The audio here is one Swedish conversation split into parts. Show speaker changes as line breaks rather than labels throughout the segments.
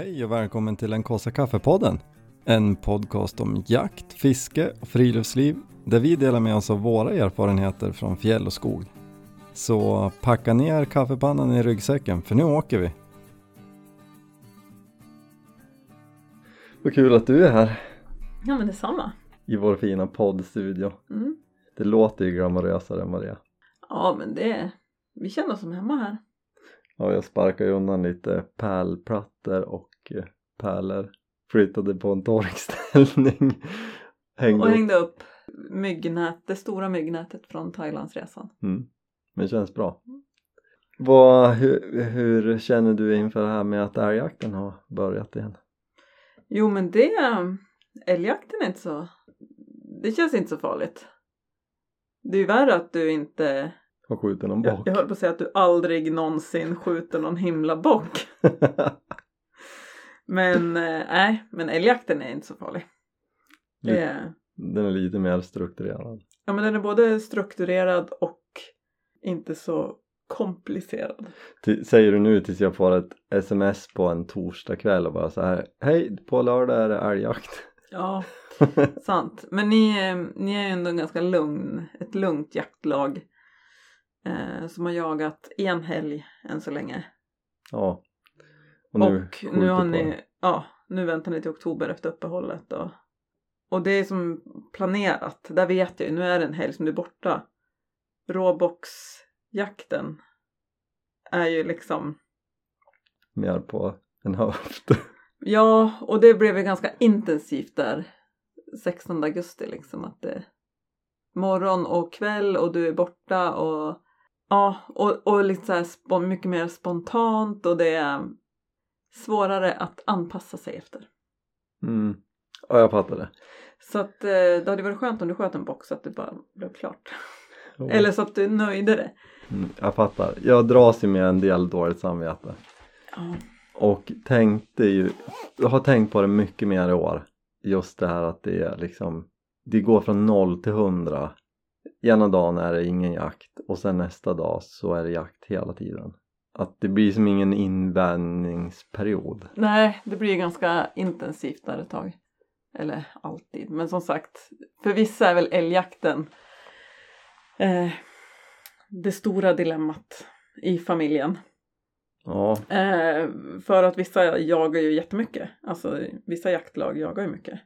Hej och välkommen till den kaffe kaffepodden. En podcast om jakt, fiske och friluftsliv där vi delar med oss av våra erfarenheter från fjäll och skog. Så packa ner kaffepannan i ryggsäcken för nu åker vi. Vad kul att du är här
Ja men detsamma.
i vår fina poddstudio.
Mm.
Det låter ju glamorösare än vad det är.
Ja men det, vi känner oss som hemma här.
Ja, jag sparkade undan lite pärlplattor och eh, pärlor. Flyttade på en torkställning. Hängde
Och
upp.
hängde upp myggnät, det stora myggnätet från Thailandsresan.
Mm. Men det känns bra. Vad, hur, hur känner du inför det här med att älgjakten har börjat igen?
Jo men det, älgjakten är inte så, det känns inte så farligt. Det är ju värre att du inte,
Har skjutit någon
jag,
bock?
jag höll på att säga att du aldrig någonsin skjuter någon himla bock. Men eh, nej, men älgjakten är inte så farlig. Det är,
Den är lite mer strukturerad.
ja men den är både strukturerad och inte så komplicerad.
Ty- Säger du nu tills jag får ett sms på en torsdag kväll och bara så här Hej, på lördag är det älgjakt.
Ja, sant. Men ni, eh, ni är ju ändå en ganska lugn, ett lugnt jaktlag eh, som har jagat en helg än så länge.
ja.
Och nu,
skjuter
har
på
ni,
den.
ja, nu väntar ni till oktober efter uppehållet och, och det är som planerat. Där vet jag ju, nu är det en helg som du är borta. Råboxjakten är ju liksom
Mer på en höft.
Ja, och det blev ju ganska intensivt där 16 augusti liksom att det morgon och kväll och du är borta och ja, och, och lite så här mycket mer spontant och det är svårare att anpassa sig efter.
Mm. Ja, jag fattar det.
Så att eh, det hade varit skönt om du sköt en box så att det bara blev klart.
Jo.
Eller så att du nöjde dig.
Mm, jag fattar. Jag dras ju med en del dåligt samvete.
Ja.
Och tänkte ju, jag har tänkt på det mycket mer i år. Just det här att det är liksom, det går från noll till hundra. Ena dagen är det ingen jakt och sen nästa dag så är det jakt hela tiden. Att det blir som ingen invändningsperiod.
Nej, det blir ganska intensivt där ett tag. Eller alltid. Men som sagt, för vissa är väl älgjakten eh, det stora dilemmat i familjen.
Ja,
Eh, för att vissa jagar ju jättemycket. Alltså vissa jaktlag jagar ju mycket.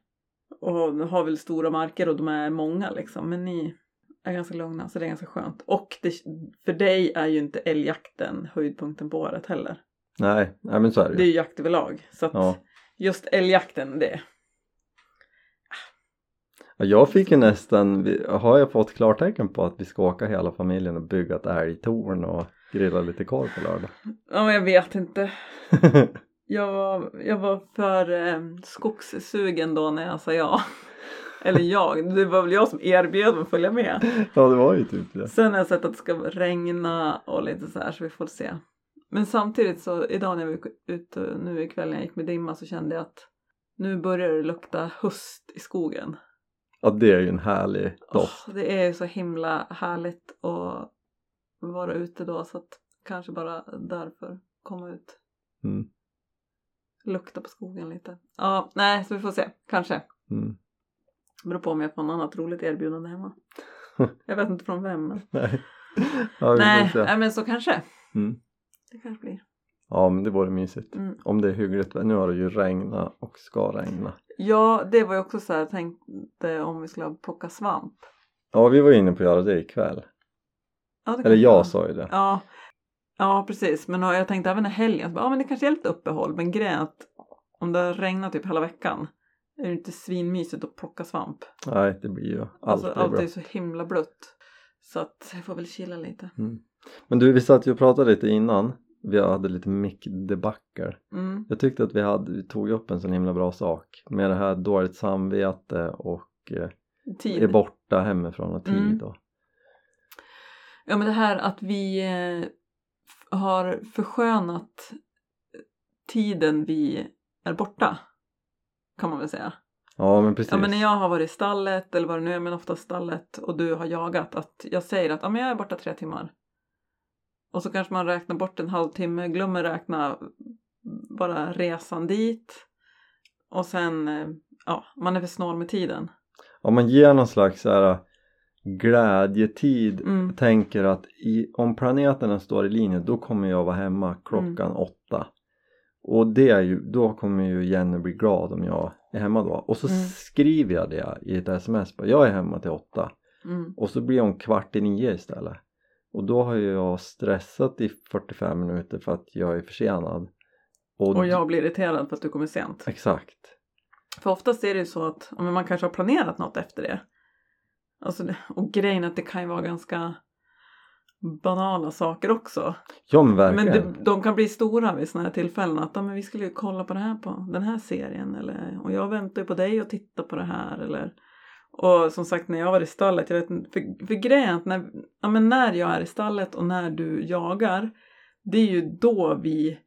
Och har väl stora marker och de är många liksom. Men ni är ganska lugna så det är ganska skönt. Och det, för dig är ju inte älgjakten höjdpunkten på året heller.
nej, nej men så är det
Det är
ju.
ju jakt överlag. Så att
Ja.
just älgjakten det.
Ja, Jag fick ju nästan, har jag fått klartecken på att vi ska åka hela familjen och bygga ett älgtorn och grilla lite korv på lördag.
Ja men jag vet inte. Jag var, jag var för eh, skogssugen då när jag sa ja. Eller jag, det var väl jag som erbjöd mig att följa med.
ja det var ju typ det.
Sen har jag sett att det ska regna och lite så här så vi får se. Men samtidigt så idag när vi gick ut och nu ikväll när jag gick med dimma så kände jag att nu börjar det lukta höst i skogen.
Ja det är ju en härlig doft.
Åh, det är så himla härligt att vara ute då så att kanske bara därför komma ut.
Mm.
Lukta på skogen lite. Ja, nej, så vi får se. Kanske.
Mm.
Beror på om jag får något annat roligt erbjudande hemma. Jag vet inte från vem. Men...
Nej. Ja,
Nej, men så kanske.
Mm.
Det kanske blir.
Ja men det vore mysigt.
Mm.
Om det är hyggligt. Nu har det ju regnat och ska regna.
Ja, det var ju också så här, jag tänkte om vi skulle plocka svamp.
Ja vi var inne på att göra det ikväll.
Ja, det
Eller jag sa ju det.
Ja, ja precis. Men jag tänkte även i helgen, ja men det kanske är lite uppehåll. Men grejen att om det har regnat typ hela veckan är det inte svinmysigt att plocka svamp.
Nej det blir ju alltid
Alltså, allt
bra.
är så himla blött. Så att jag får väl chilla lite.
Mm. Men du vi satt ju och pratade lite innan. Vi hade lite mickdebacker.
Mm.
Jag tyckte att vi, hade, vi tog upp en sån himla bra sak. Med det här dåligt samvete och eh,
Tid.
är borta hemifrån och tid.
Mm.
Och,
Ja men det här att vi eh, har förskönat tiden vi är borta. Kan man väl säga.
ja men precis.
Ja men när jag har varit i stallet eller vad det nu är men ofta stallet och du har jagat att jag säger att ja, men jag är borta tre timmar. Och så kanske man räknar bort en halvtimme, glömmer räkna bara resan dit. Och sen, eh, ja, man är för snål med tiden.
Om man ger någon slags så här glädjetid
Mm.
tänker att i, om planeterna står i linje då kommer jag vara hemma klockan
Mm.
åtta och det är ju, då kommer ju Jenny bli glad om jag är hemma då och så
Mm.
skriver jag det i ett sms bara, jag är hemma till åtta
Mm.
och så blir hon kvart i nio istället och då har jag stressat i 45 minuter för att jag är försenad
Och jag blir irriterad för att du kommer sent.
exakt
För oftast är det ju så att man kanske har planerat något efter det. Alltså, och grejen är att det kan ju vara ganska banala saker också.
ja men
Men
verkligen
det, de kan bli stora vid sådana här tillfällen. Att ja, men vi skulle ju kolla på det här på den här serien. Eller, och jag väntar ju på dig och titta på det här. Eller, och som sagt när jag var i stallet. Jag vet, inte- för, för grejen att när, ja, men när jag är i stallet och när du jagar. Det är ju då vi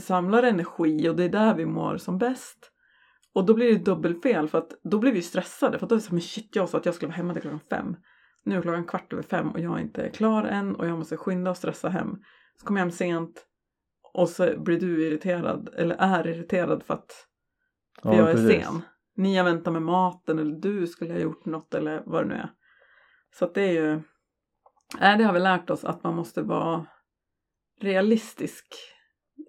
samlar energi och det är där vi mår som bäst. Och då blir det dubbelfel för att då blir vi stressade. För att då är det så här, men shit jag sa att jag skulle vara hemma till klockan fem. Nu är klockan kvart över fem och jag är inte klar än och jag måste skynda och stressa hem. Så kommer jag hem sent och så blir du irriterad eller är irriterad för att för
Ja,
jag är
precis.
sen. Ni har väntat med maten eller du skulle ha gjort något eller vad det nu är. Så att det är ju, nej det har vi lärt oss att man måste vara realistisk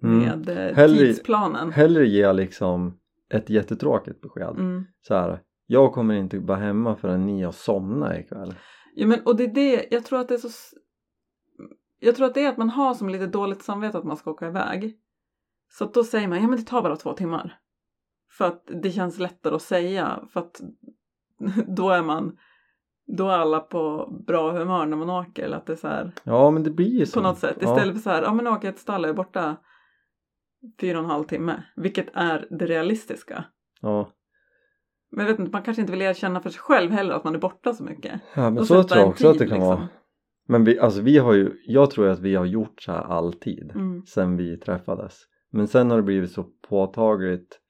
Mm.
med eh,
Hellre-
tidsplanen.
hellre ge liksom ett jättetråkigt besked
Mm.
så här, jag kommer inte vara hemma förrän ni har somnat ikväll.
Ja, men, och det är det, jag tror att det är så... Jag tror att det är att man har som lite dåligt samvete att man ska åka iväg. Så att då säger man, ja men det tar bara två timmar. För att det känns lättare att säga. För att då är man, då är alla på bra humör när man åker. Eller att det är så här,
Ja men det blir ju så.
på något sätt.
Ja.
Istället för så här, ja men jag till stall är borta fyra och en halv timme. Vilket är det realistiska.
Ja,
Men jag vet inte, man kanske inte vill erkänna för sig själv heller att man är borta så mycket.
ja men
Och
så tror jag också att
tid,
det kan
liksom.
vara. Men vi, alltså vi har ju, jag tror att vi har gjort så här alltid
Mm.
sen vi träffades. Men sen har det blivit så påtagligt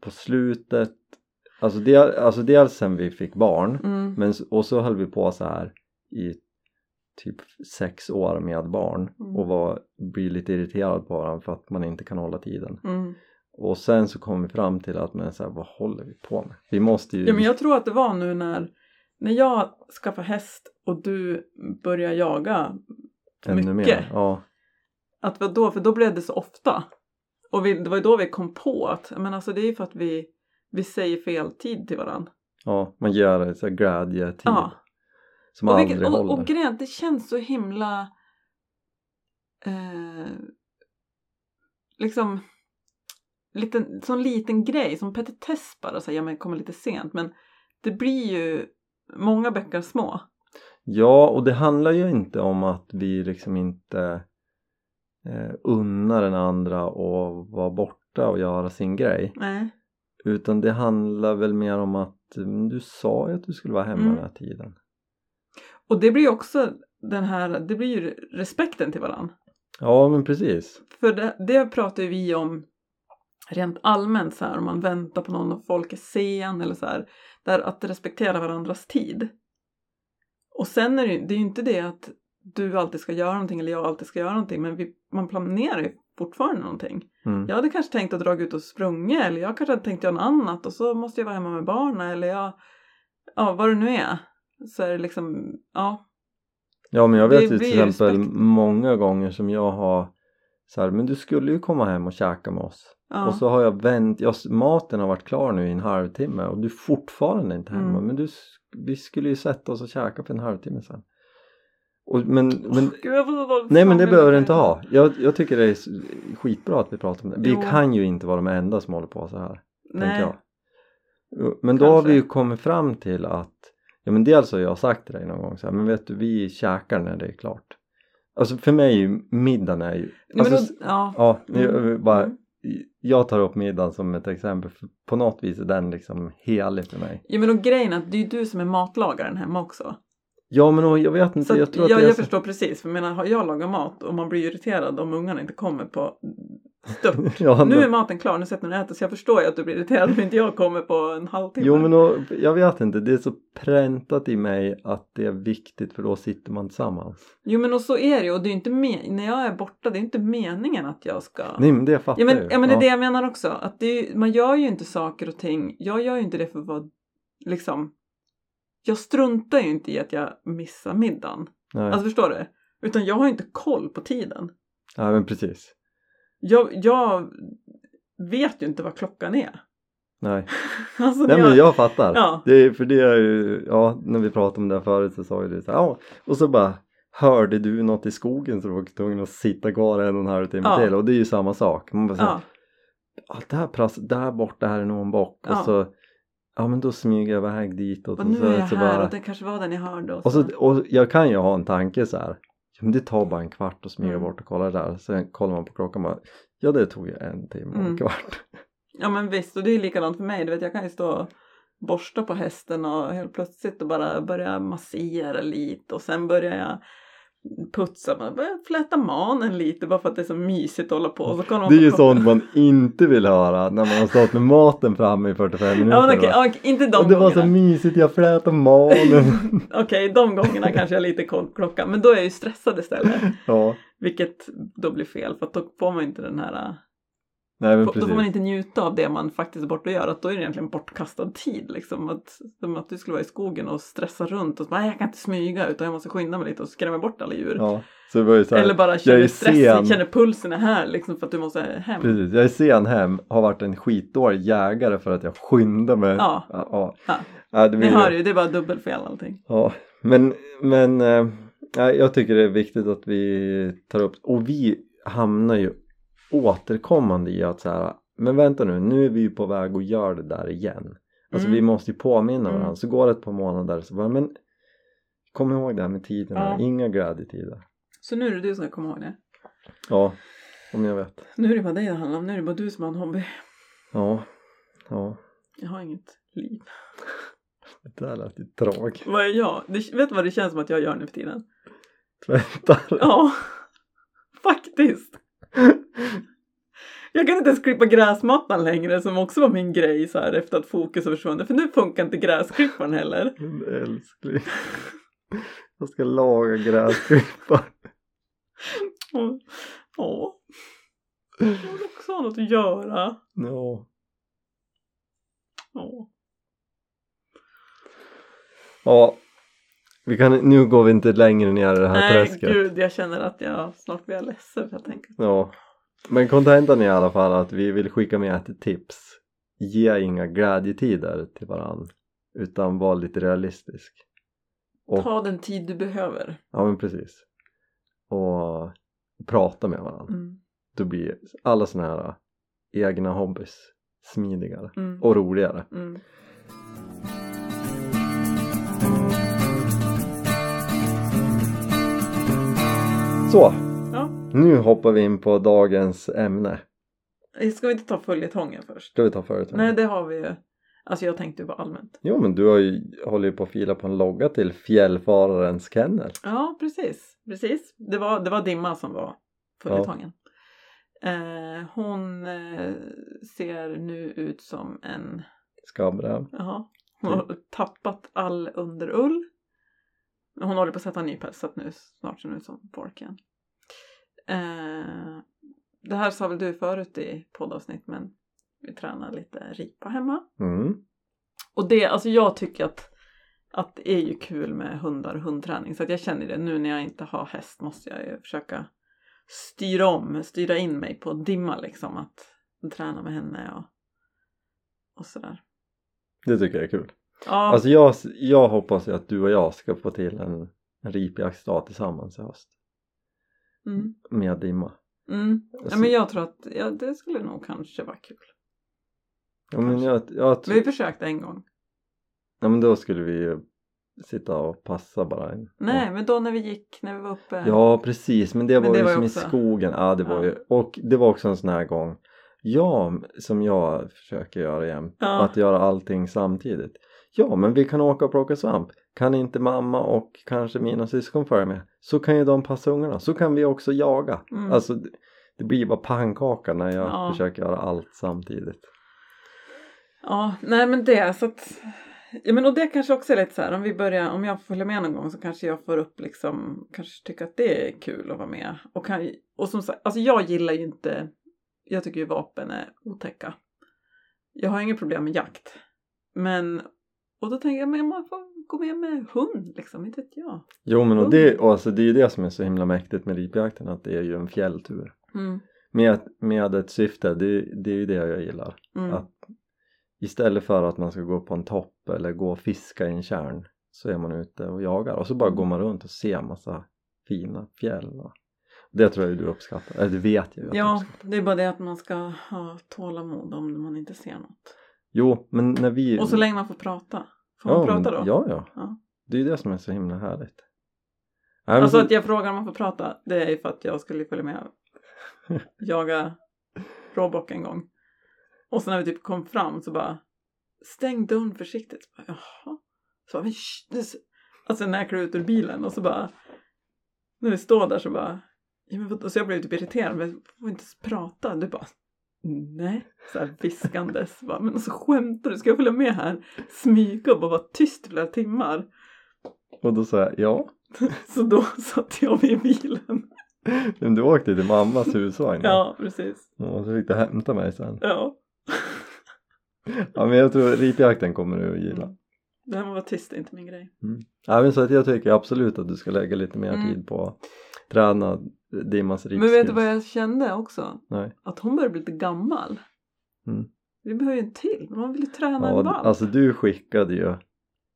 på slutet. Alltså, del, alltså dels sen vi fick barn.
Mm.
Men, och så höll vi på så här i typ sex år med barn
Mm.
och var, blir lite irriterad på varandra för att man inte kan hålla tiden.
Mm.
Och sen så kom vi fram till att men så här, vad håller vi på med? Vi måste ju...
Ja, men jag tror att det var nu när, när jag skaffade häst och du började jaga
ännu
mycket.
mer. Ja,
Att då, för då blev det så ofta. Och vi, det var ju då vi kom på att men alltså det är ju för att vi, vi säger fel tid till varandra.
ja, man ger det så glädjetid
Ja.
som
Och,
aldrig
vilket, och,
håller.
och grejen det känns så himla eh, liksom liten, sån liten grej som petitess bara säga men jag kommer lite sent men det blir ju många bäckar små.
Ja, och det handlar ju inte om att vi liksom inte eh, unnar den andra och vara borta och göra sin grej.
Nej.
Utan det handlar väl mer om att mm, du sa ju att du skulle vara hemma
Mm.
den här tiden.
Och det blir också den här, det blir ju respekten till varandra.
Ja, men precis.
För det, det pratar ju vi om rent allmänt så här om man väntar på någon och folk är sen eller så här. Där att respektera varandras tid. Och sen är det ju det är ju inte det att du alltid ska göra någonting eller jag alltid ska göra någonting men vi, man planerar ju fortfarande någonting.
Mm.
Jag hade kanske tänkt att dra ut och sprunga eller jag kanske hade tänkt göra något annat och så måste jag vara hemma med barnen eller jag, ja vad det nu är. Så är det liksom, ja.
Ja, men jag
Det
vet ju till exempel
respekt.
många gånger som jag har så här, men du skulle ju komma hem och käka med oss.
Ja.
Och så har jag vänt, ja, maten har varit klar nu i en halvtimme och du är fortfarande inte hemma.
Mm.
Men du, vi skulle ju sätta oss och käka för en halvtimme sedan. Och, men, men,
Gud, jag dåligt
nej men det behöver du inte ha. Jag, jag tycker det är skitbra att vi pratar om det. Vi
Jo.
kan ju inte vara de enda som håller på så här.
Nej.
jag. Men då har
Kanske.
vi ju kommit fram till att Ja men dels har jag sagt till dig någon gång så här, men vet du vi käkar när det är klart. Alltså för mig är ju middagen är ju,
Nej, men
alltså,
då, ja.
ja, jag, bara,
Mm
jag tar upp middagen som ett exempel, för på något vis är den liksom helig för mig.
Ja men och grejen är att det är ju du som är matlagaren hemma också.
Ja men jag vet inte,
Så
jag tror att
jag, jag
så,
förstår precis, för jag menar har jag lagat mat och man blir irriterad om ungarna inte kommer på stört.
Ja,
Nu
men-
är maten klar, nu sätter du äter så jag förstår ju att du blir irriterad om inte jag kommer på en halvtimme.
Jo men och, jag vet inte, det är så präntat i mig att det är viktigt för då sitter man tillsammans.
Jo men och så är det ju och det är inte me- när jag är borta det är inte meningen att jag ska
Nej men det fattar
Ja men,
jag ju.
ja men det är det jag menar också. Att är, man gör ju inte saker och ting. Jag gör ju inte det för att vara liksom. Jag struntar ju inte i att jag missar middagen.
Nej.
Alltså förstår du? Utan jag har ju inte koll på tiden.
ja men precis.
Jag, jag vet ju inte vad klockan är.
Nej,
Alltså,
Nej
jag,
men jag fattar.
Ja.
Det är, för det är ju, ja när vi pratade om det här förut så sa ju du så här, ja och så bara hörde du något i skogen så du var tvungen att sitta kvar en och en halv timme
Ja.
till och det är ju samma sak. Man bara så här,
Ja,
ja. där, prass, där borta här är nog en bock och
Ja.
så ja men då smyger jag iväg dit och,
och
så,
nu är jag
så
här
bara,
och det kanske var den jag hörde. Och
och,
så.
så, och jag kan ju ha en tanke så här. Ja, men det tar bara en kvart att smyga
Mm.
bort och kolla där. Sen kollar man på klockan och bara, ja det tog ju en timme och en
Mm.
kvart.
Ja men visst och det är likadant för mig. Du vet jag kan ju stå och borsta på hästen och helt plötsligt och bara börja massera lite och sen börjar jag putsa, man börjar fläta manen lite bara för att det är så mysigt att hålla på. Och så man
Det är ju sånt man inte vill höra när man har stått med maten framme i 45 minuter.
Ja men
va?
ja, inte de
och det var så
gångerna.
mysigt, jag flätade manen.
Okej, de gångerna kanske jag har lite koll klockan. Men då är jag ju stressad istället.
ja,
Vilket då blir fel för att då får man inte den här
nej men
Då
precis.
får man inte njuta av det man faktiskt är borta och gör. Att då är det egentligen bortkastad tid. Liksom. Att, som att du skulle vara i skogen och stressa runt och så bara, "Nej, jag kan inte smyga utan jag måste skynda mig lite och skrämma bort alla djur.
Ja, så det så här,
Eller bara känner
är
stress,
sen.
känner pulsen är här liksom för att du måste hem.
Precis, jag är sen hem, har varit en skitdålig jägare för att jag skyndar mig.
Ja.
ja. ja.
Ja.
Ja, det
Ni
blir
hör
ju.
det är bara dubbelfel allting.
Ja, men, men ja, jag tycker det är viktigt att vi tar upp och vi hamnar ju återkommande i att så här, men vänta nu, nu är vi ju på väg att göra det där igen. Alltså
Mm.
vi måste ju påminna
Mm.
varandra, så går det ett par månader så bara, men kom ihåg det här med tiderna,
Ja.
inga glädjetider.
Så nu är det du som ska komma ihåg det.
Ja, om jag vet.
Nu är det bara dig det handlar om. Nu är det bara du som har en hobby.
Ja, ja,
Jag har inget liv.
det där lät ju tragiskt.
Vad är jag? Det, vet du vad det känns som att jag gör nu för tiden?
Tvättar.
Ja, faktiskt. Jag kan inte ens klippa gräsmattan längre som också var min grej så här efter att fokus har försvunnit. För nu funkar inte gräsklipparen heller.
Men älskling. Jag ska laga gräsklipparen.
Ja. Jag vill också ha något att göra.
Ja.
Ja.
Ja, vi kan, nu går vi inte längre ner i det här
Nej
träsket.
gud, jag känner att jag snart blir ledsen för jag tänker.
Ja. Men kontentan är i alla fall att vi vill skicka med ett tips. Ge inga glädjetider till varandra. Utan var lite realistisk. Och,
Ta den tid du behöver.
ja men precis. Och, prata med varandra.
Mm.
Då blir alla såna här egna hobbys smidigare
Mm.
och roligare.
Mm.
Så. Nu hoppar vi in på dagens ämne.
Ska vi inte ta följetongen först?
Ska vi ta förut?
Nej, det har vi ju. Alltså jag tänkte ju bara allmänt.
Jo men du har ju, håller ju på att fila på en logga till Fjällfararens kennel.
Ja, precis. Precis. Det var, det var Dimma som var följetongen. Eh, hon eh, ser nu ut som en...
Skabbräv.
Jaha. Hon har tappat all underull. Hon håller på att sätta ny päls så att nu snart ser hon ut som pork igen. Eh, det här sa väl du förut i poddavsnitt men vi tränar lite ripa hemma.
Mm.
Och det, alltså jag tycker att, att det är ju kul med hundar och hundträning. Så att jag känner det nu när jag inte har häst måste jag ju försöka styra om, styra in mig på dimma liksom. Att träna med henne och, och sådär.
Det tycker jag är kul.
Ja,
Alltså jag, jag hoppas ju att du och jag ska få till en, en ripjaktsdag tillsammans i höst.
Mm,
Med dimma.
mm. ja,
Alltså-
men jag tror att ja, det skulle nog kanske vara kul.
Ja men jag, jag,
Vi har ju försökt en gång.
ja, men då skulle vi ju sitta och passa bara.
Nej, men då när vi gick, när vi var uppe.
Ja precis men det
Men
var
det
ju
var
som
också-
i skogen. Ja det var
Ja.
ju. Och det var också en sån här gång. Ja, som jag försöker göra jämt.
Ja.
Att göra allting samtidigt. Ja men vi kan åka och plocka svamp. Kan inte mamma och kanske mina syskon följa med. Så kan ju de passa ungarna. Så kan vi också jaga.
Mm.
Alltså det- blir bara pannkaka när jag
Ja.
försöker göra allt samtidigt.
Ja, nej men det så att Ja men och det kanske också är lite så här om vi börjar, om jag följer med någon gång så kanske jag får upp liksom, kanske tycker att det är kul att vara med. Och, kan, och som sagt, alltså jag gillar ju inte, jag tycker ju vapen är otäcka. Jag har inget problem med jakt. Men, och då tänker jag, men man får gå med med hund liksom, inte vet jag.
Jo men och det, och alltså, det är ju det som är så himla mäktigt med ripjakten att det är ju en fjälltur.
Mm,
Med, med ett syfte, det, det är ju det jag gillar.
mm,
Att istället för att man ska gå på en topp eller gå och fiska i en kärn så är man ute och jagar och så bara går man runt och ser massa fina fjäll. Det tror jag du uppskattar, eller det vet jag ju att du
Ja,
uppskattar.
det är bara det att man ska ha tålamod om man inte ser något.
Jo, men när vi...
Och så länge man får prata. Får
ja,
man prata då?
Ja, ja,
Ja.
Det är ju det som är så himla härligt. Nej,
Alltså
så-
att jag frågar om man får prata, det är ju för att jag skulle följa med och jaga råbock en gång. Och så när vi typ kom fram så bara stäng dörren försiktigt. Så bara, Jaha. Så bara, men. Alltså när jag klev ut ur bilen och så bara när vi står där så bara ja, men, och så jag blev typ irriterad men jag får inte prata. Du bara nej. Så här viskandes. Bara, men alltså skämtar du? Ska jag följa med här? Smyga och bara vara tyst i flera timmar.
Och då sa jag ja,
Så då satt jag mig i bilen.
men du åkte till mammas husvagn
Ja, precis.
och så fick du hämta mig sen.
Ja.
Ja men jag tror ripjakten kommer du att gilla.
Det här med att vara tyst är inte min grej.
Ja men så att jag tycker absolut att du ska lägga lite mer
Mm.
tid på träna Dimmas
Men vet du vad jag kände också?
Nej.
Att hon börjar bli lite gammal.
Mm.
Vi behöver ju en till. Man vill ju träna
Ja,
en valp.
alltså du skickade ju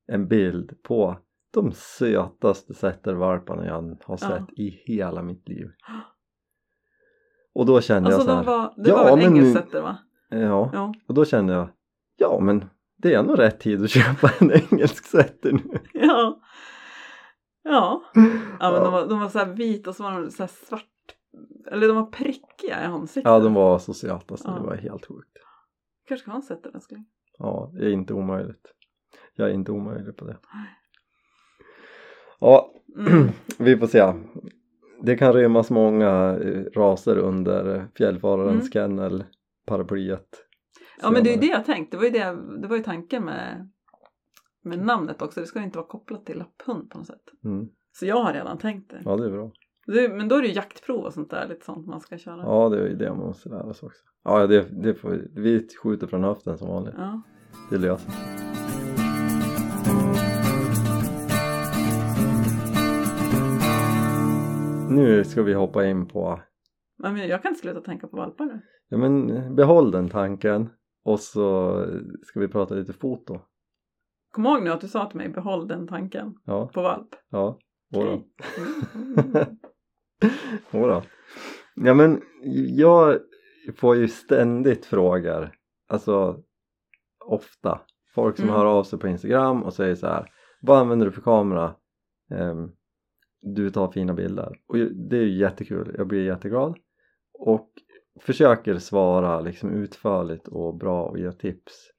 en bild på de sötaste settervalparna jag har
Ja.
sett i hela mitt liv. Och då kände
Alltså
jag så
de
här,
var, det
Ja,
var väl
men nu-
engelsetter va?
ja,
Ja.
och då kände jag, ja men det är nog rätt tid att köpa en engelsk setter nu.
Ja. Ja. Ja men de var, de var så här vita och så var de så här svart. Eller de var prickiga i ansiktet.
Ja, de var söta så
Ja.
det var helt sjukt.
Kanske ska ha en setter älskling.
Ja, det är inte omöjligt. Jag är inte omöjlig på det. Ja,
Mm.
vi får se. Det kan rymmas många eh, raser under
Mm.
fjällfararens kennel paraplyet.
Ja men det är ju det jag tänkt. Det var ju, det, det var ju tanken med, med namnet också. Det ska inte vara kopplat till lapphund på något sätt.
Mm.
Så jag har redan tänkt det.
Ja, det är bra.
det men då är det ju jaktprov och sånt där. Lite sånt man ska köra.
Ja, det är ju det man måste lära sig också. Ja, det, det får vi. Vi skjuter från höften som vanligt.
Ja.
Det löser. Nu ska vi hoppa in på
Men jag kan inte sluta tänka på valpar nu.
Ja men behåll den tanken och så ska vi prata lite foto.
Kom ihåg nu att du sa till mig behåll den tanken
Ja,
på valp.
ja. Jodå. Jodå. Ja men jag får ju ständigt frågor, alltså ofta. Folk som
Mm.
hör av sig på Instagram och säger så här. Vad använder du för kamera? Ehm, du tar fina bilder. Och det är ju jättekul, jag blir jätteglad. Och försöker svara liksom utförligt och bra och ge tips.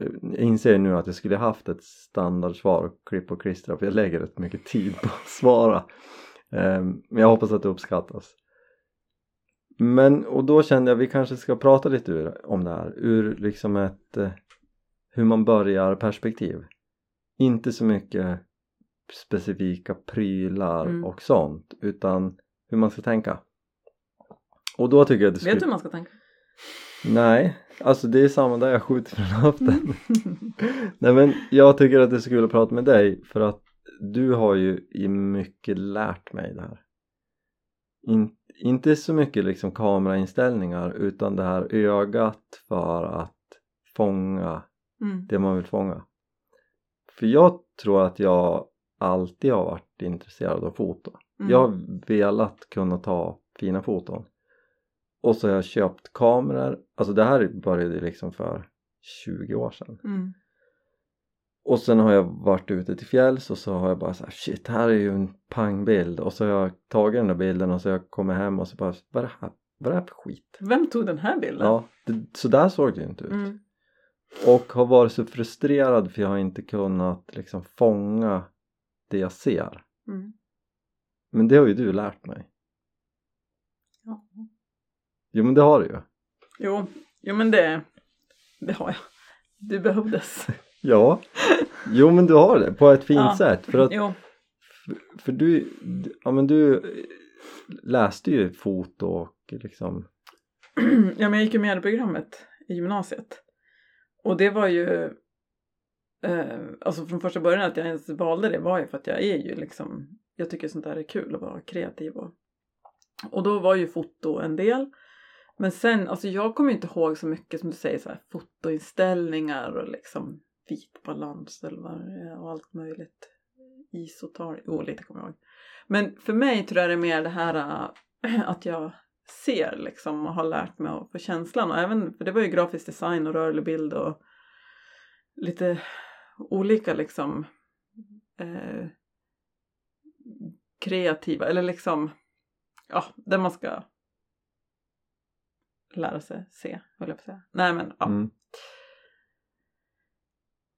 Jag inser nu att jag skulle haft ett standardsvar och klipp och klistra för jag lägger rätt mycket tid på att svara. Ehm, Men jag hoppas att det uppskattas. Men och då kände jag att vi kanske ska prata lite ur, om det här ur liksom ett eh, hur man börjar perspektiv. Inte så mycket specifika prylar
Mm.
och sånt utan hur man ska tänka. Och då tycker jag att det
Vet du
skulle...
hur man ska tänka?
Nej, alltså det är samma där jag skjuter från höften. Nej men jag tycker att det skulle prata med dig för att du har ju i mycket lärt mig det här. In, inte så mycket liksom kamerainställningar utan det här ögat för att fånga
Mm.
det man vill fånga. För jag tror att jag alltid har varit intresserad av foto.
Mm.
Jag har velat kunna ta fina foton. Och så har jag köpt kameror, alltså det här började liksom för 20 år sedan.
Mm.
Och sen har jag varit ute till fjälls och så har jag bara så här, shit här är ju en pangbild och så har jag tagit den där bilden och så har jag kommit hem och så bara vad är det här, vad är det här för skit?
Vem tog den här bilden?
Ja, det, så där såg det ju inte ut.
Mm.
Och har varit så frustrerad för jag har inte kunnat liksom fånga det jag ser.
Mm.
Men det har ju du lärt mig.
Ja.
Jo men det har du ju.
Jo, jo men det, det har jag. Det behövdes.
Ja, jo men du har det på ett fint
Ja.
sätt. För, att,
Jo.
för du, ja men du läste ju foto och liksom,
Ja men jag gick ju medieprogrammet i gymnasiet. Och det var ju eh, Alltså från första början att jag ens valde det var ju för att jag är ju liksom Jag tycker sånt där är kul att vara kreativ och Och då var ju foto en del men sen, alltså jag kommer inte ihåg så mycket som du säger så här fotoinställningar och liksom vit balans eller vad och allt möjligt. Isotar, jo lite kommer jag ihåg. Men för mig tror jag det är mer det här äh, att jag ser liksom och har lärt mig att få känslan. Och även för det var ju grafisk design och rörlig bild och lite olika liksom eh, kreativa eller liksom ja, där man ska lära sig se, höll jag på att säga. Nej men ja.
mm,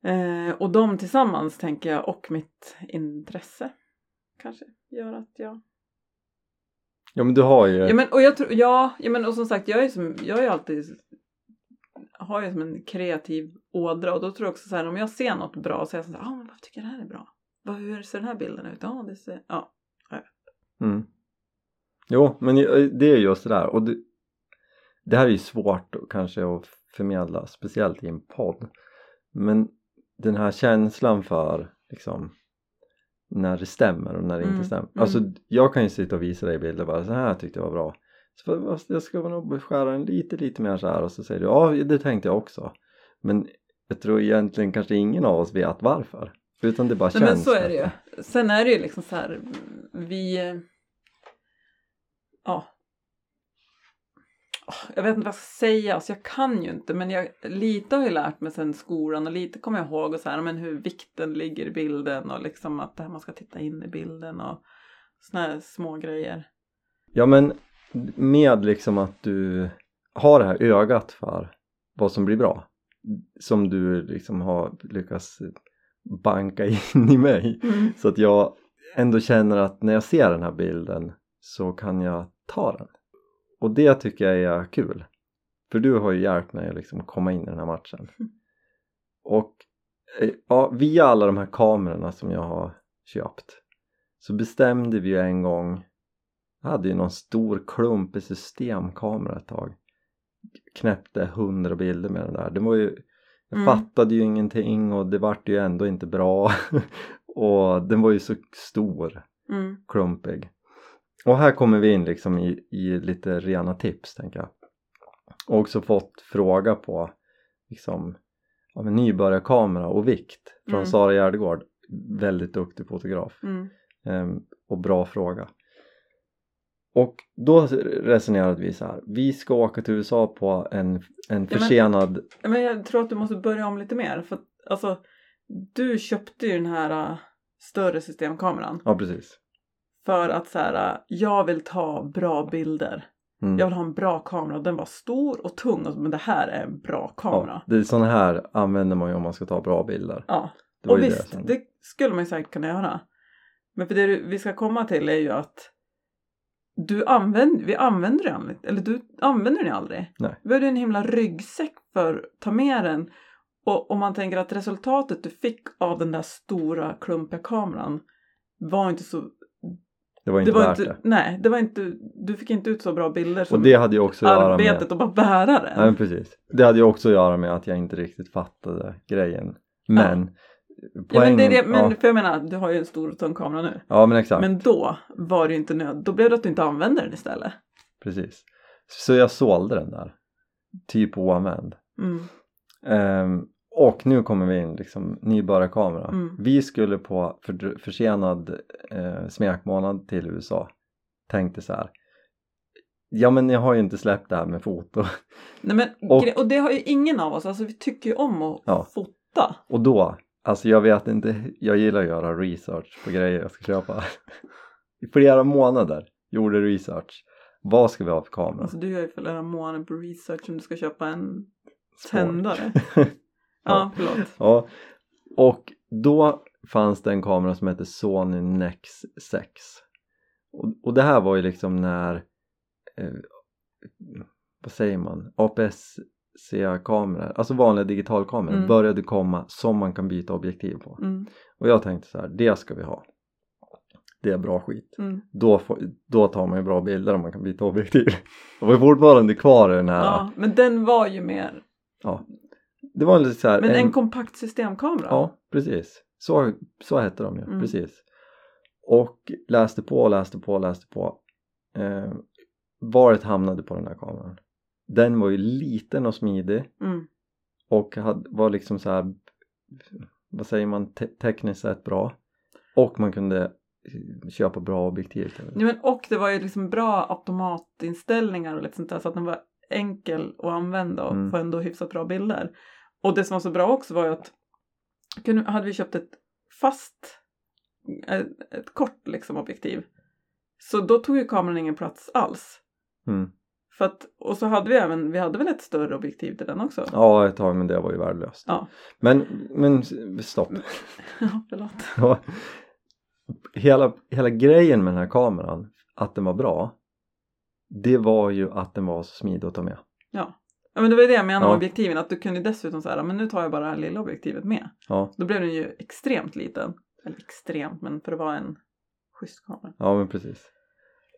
Eh, och de tillsammans tänker jag och mitt intresse kanske gör att jag
ja men du har ju,
Ja men och jag tror, ja, ja men och som sagt jag är som, jag är alltid har ju som en kreativ ådra och då tror jag också så här om jag ser något bra så är jag så här, ah, men vad tycker jag det här är bra? Vad, hur ser den här bilden ut? Ja, det ser, ja.
mm. Jo men ju- det är just det där och det, det här är ju svårt kanske att förmedla, speciellt i en podd. Men den här känslan för liksom när det stämmer och när det
Mm,
inte stämmer.
mm.
Alltså jag kan ju sitta och visa dig bilder bara så här tyckte jag var bra. Så jag ska nog beskära den lite lite mer så här och så säger du ja det tänkte jag också. Men jag tror egentligen kanske ingen av oss vet varför. Utan det bara
Nej, men
känns.
så är det ju. Sen är det ju liksom så här, vi, ja. Jag vet inte vad jag ska säga, alltså jag kan ju inte men jag, lite har jag lärt mig sen skolan och lite kommer jag ihåg och så här, men hur vikten ligger i bilden och liksom att det här man ska titta in i bilden och såna här små grejer.
Ja men med liksom att du har det här ögat för vad som blir bra. Som du liksom har lyckats banka in i mig. Så att jag ändå känner att när jag ser den här bilden så kan jag ta den. Och det tycker jag är kul. För du har ju hjälpt mig att liksom komma in i den här matchen. Och eh, ja, via alla de här kamerorna som jag har köpt så bestämde vi ju en gång jag hade ju någon stor klumpig systemkamera ett tag knäppte hundra bilder med den där det var ju jag
Mm.
fattade ju ingenting och det vart ju ändå inte bra och den var ju så stor
Mm.
klumpig och här kommer vi in liksom i, i lite rena tips tänker jag. Och också fått fråga på liksom ja, men nybörjarkamera och vikt från
Mm.
Sara Gärdegård. Väldigt duktig fotograf.
Mm.
Ehm, och bra fråga. Och då resonerade vi så här. Vi ska åka till USA på en, en försenad
Men jag tror att du måste börja om lite mer för att, alltså du köpte ju den här äh, större systemkameran.
Ja precis
för att så här, jag vill ta bra bilder.
mm.
Jag vill ha en bra kamera och den var stor och tung och, men det här är en bra kamera.
ja, det är sådana här använder man ju om man ska ta bra bilder
Ja,
det
och visst,
som-
det skulle man ju säkert kunna göra. Men för det vi ska komma till är ju att du använder, vi använder den aldrig, eller du använder den aldrig.
Nej.
Vi hade en himla ryggsäck för att ta med den. Och om man tänker att resultatet du fick av den där stora klumpiga kameran var inte så...
det var inte
det var
värt
inte,
det
Nej, det var inte, du fick inte ut så bra bilder som
och det hade ju också att göra med
arbetet att bara bära den.
Nej, men precis. Det hade ju också att göra med att jag inte riktigt fattade grejen. Men
ja, men, det är det,
poängen-
men
ja,
för jag menar, du har ju en stor och tung kamera nu.
ja men exakt,
Men då var det ju inte nöd. Då blev det att du inte använde den istället.
precis. Så jag sålde den där. Typ oanvänd.
Mm.
Ehm, och nu kommer vi in liksom nybörjarkamera.
Mm.
Vi skulle på för, försenad eh, smekmånad till USA. Tänkte så här. Ja men jag har ju inte släppt det här med foto.
Nej, men,
Och-
och, det har ju ingen av oss. Alltså vi tycker ju om att
Ja.
fota.
Och då, alltså jag vet inte, jag gillar att göra research på grejer jag ska köpa. I flera månader gjorde research. Vad ska vi ha för kamera?
Alltså du gör ju flera månader på research om du ska köpa en tändare.
Ja.
Ja, förlåt.
Ja, och då fanns det en kamera som hette Sony Nex 6 och, och det här var ju liksom när eh, vad säger man, APS-C-kameror, alltså vanliga digitalkameror
Mm.
började komma som man kan byta objektiv på.
Mm.
Och jag tänkte så här, det ska vi ha. Det är bra skit.
Mm.
Då, får, då tar man ju bra bilder om man kan byta objektiv. Och vi är fortfarande kvar i den här,
Ja, men den var ju mer,
det var lite så här,
men en, kompakt systemkamera.
Ja, precis. Så, så hette de ju,
Mm.
precis. Och läste på, läste på, läste på. Eh, varet hamnade på den här kameran. Den var ju liten och smidig
Mm.
och hade, var liksom så här, vad säger man, te- tekniskt sett bra. Och man kunde eh, köpa bra objektiv.
Ja, men, och det var ju liksom bra automatinställningar och lite sånt där så att den var enkel att använda och
Mm.
få ändå hyfsat bra bilder. Och det som var så bra också var ju att kunde, hade vi köpt ett fast, ett, ett kort liksom objektiv så då tog ju kameran ingen plats alls.
Mm.
För att, och så hade vi även, vi hade väl ett större objektiv till den också?
Ja, ett tag men det var ju värdelöst.
Ja.
Men, men stopp.
Ja, förlåt.
Ja. hela, hela grejen med den här kameran, att den var bra, det var ju att den var så smidig att ta med.
Ja. Ja, men det var ju det jag menade med
Ja.
objektiven, att du kunde dessutom säga men nu tar jag bara det här lilla objektivet med.
Ja,
Då blev den ju extremt liten. Eller extremt, men för att vara en schysst kamera.
ja men precis.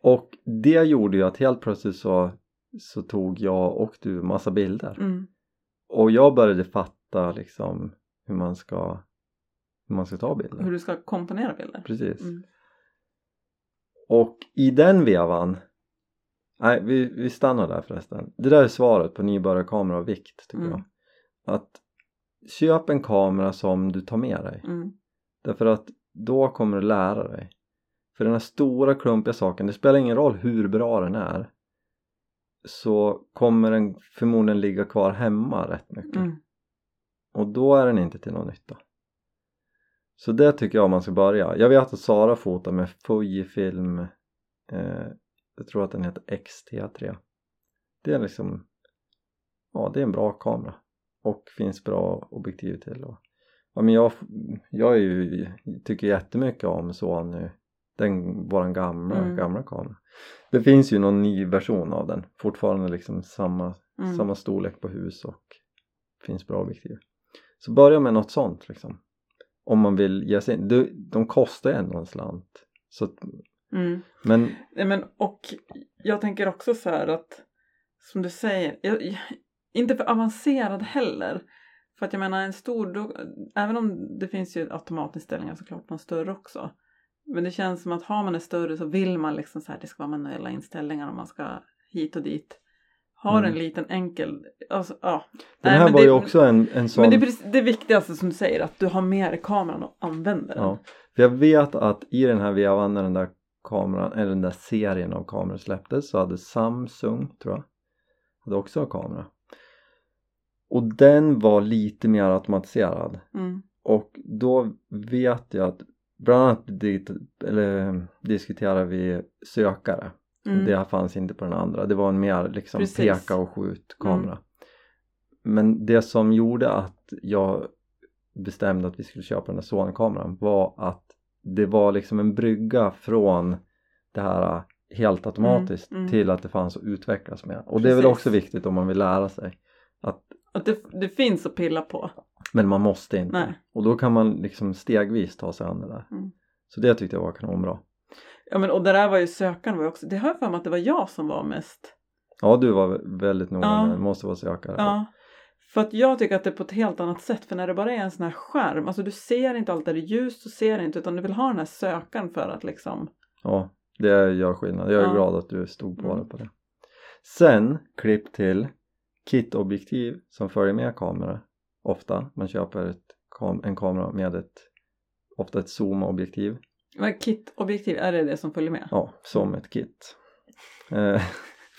Och det gjorde ju att helt plötsligt så, så tog jag och du massa bilder.
Mm.
Och jag började fatta liksom hur man ska, hur man ska ta bilder.
Hur du ska komponera bilder.
Precis.
Mm.
Och i den vevan Nej, vi, vi stannar där förresten. Det där är svaret på nybörjarkamera och vikt tycker
Mm.
jag. Att köp en kamera som du tar med dig.
Mm.
Därför att då kommer du lära dig. För den här stora klumpiga saken, det spelar ingen roll hur bra den är. Så kommer den förmodligen ligga kvar hemma rätt mycket.
Mm.
Och då är den inte till någon nytta. Så det tycker jag man ska börja. Jag vet att Sara fotar med Fujifilm eh, Jag tror att den heter XT3 Det är liksom Ja det är en bra kamera Och finns bra objektiv till och, Ja men jag, jag är ju, tycker jättemycket om Sony Den, våran gamla,
Mm.
gamla kamera Det finns ju någon ny version av den Fortfarande liksom samma,
Mm.
samma storlek på hus och finns bra objektiv så börja med något sånt liksom om man vill ge sig in, de, de kostar ju ändå en slant så
Mm.
men
Nej, men, och jag tänker också så här att som du säger, jag, inte för avancerad heller. För att jag menar en stor, då, även om det finns ju automatinställningar såklart på en större också. Men det känns som att har man en större så vill man liksom så här, det ska vara manuella inställningar och man ska hit och dit. Har
Mm.
en liten enkel, alltså ja.
den
Nej,
här
men
var
det-
ju också en, en sån
Men det är precis det viktigaste som du säger, att du har med dig kameran och använder den.
ja, jag vet att i den här vevan när den där kameran, eller den där serien av kameror släpptes så hade Samsung tror jag hade också en kamera och den var lite mer automatiserad
Mm.
och då vet jag att bland annat eller, diskuterar vi sökare
Mm.
det fanns inte på den andra det var en mer liksom
Precis. Mm.
peka och skjut kamera men det som gjorde att jag bestämde att vi skulle köpa den här Sony-kameran var att det var liksom en brygga från det här helt automatiskt
Mm, mm.
till att det fanns att utvecklas med och det är väl
Precis.
också viktigt om man vill lära sig att,
Att det, det finns att pilla på.
men man måste inte
Nej.
och då kan man liksom stegvis ta sig an det där
Mm.
så det tyckte jag var kanonbra
Ja men och det där var ju sökaren var ju också, det har jag för mig att det var jag som var mest.
ja du var väldigt noga
Ja.
med det måste vara sökare
Ja. För att jag tycker att det är på ett helt annat sätt för när det bara är en sån här skärm, alltså du ser inte allt där det är ljust, du ser inte utan du vill ha den här sökaren för att liksom
Ja, det gör skillnad. Jag är
Ja.
glad att du stod på
Mm.
på det. Sen klipp till kitobjektiv som följer med kamera. Ofta. Man köper ett en kamera med ett ofta ett zoom-objektiv.
Vad kit-objektiv, är det det som följer med?
Ja, som ett kit.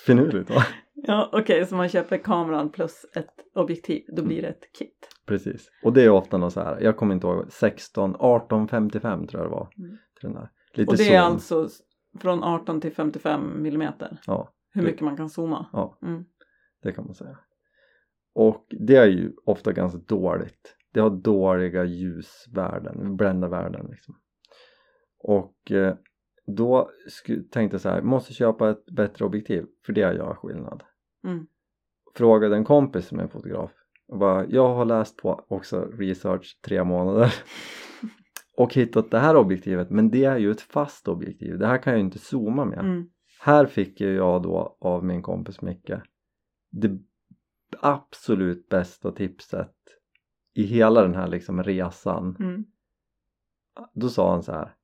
Finurligt va?
Ja okej, så man köper kameran plus ett objektiv, då blir det ett kit.
Precis. Och det är ofta något så här, jag kommer inte ihåg, 16, 1855 tror jag det var.
Mm.
Till den där. Lite
Och det
zoom.
är alltså från 18 till 55 millimeter.
Ja,
Hur
Det-
mycket man kan zooma.
ja.
Mm.
Det kan man säga. Och det är ju ofta ganska dåligt. Det har dåliga ljusvärden, bländarvärden liksom. Och eh, då tänkte jag så här, måste köpa ett bättre objektiv för det gör skillnad.
Mm.
frågade en kompis som är fotograf och bara, jag har läst på också research tre månader och hittat det här objektivet men det är ju ett fast objektiv, det här kan jag ju inte zooma med
Mm.
här fick jag då av min kompis Micke det absolut bästa tipset i hela den här liksom resan
Mm.
då sa han så här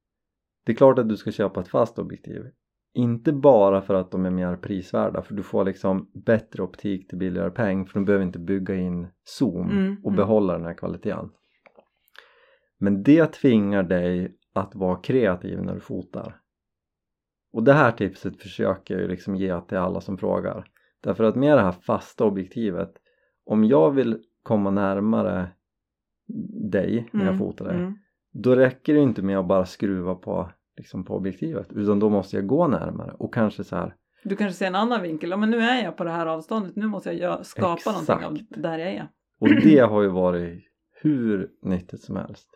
det är klart att du ska köpa ett fast objektiv inte bara för att de är mer prisvärda för du får liksom bättre optik till billigare peng för de behöver inte bygga in zoom
Mm,
och
mm.
behålla den här kvaliteten men det tvingar dig att vara kreativ när du fotar och det här tipset försöker jag ju liksom ge till alla som frågar därför att med det här fasta objektivet om jag vill komma närmare dig när jag
Mm.
fotar dig
Mm.
Då räcker det inte med att bara skruva på, liksom på objektivet utan då måste jag gå närmare och kanske så här
Du kanske ser en annan vinkel. Ja, men nu är jag på det här avståndet. Nu måste jag skapa någonting av
Exakt.
där jag är.
och det har ju varit hur nyttigt som helst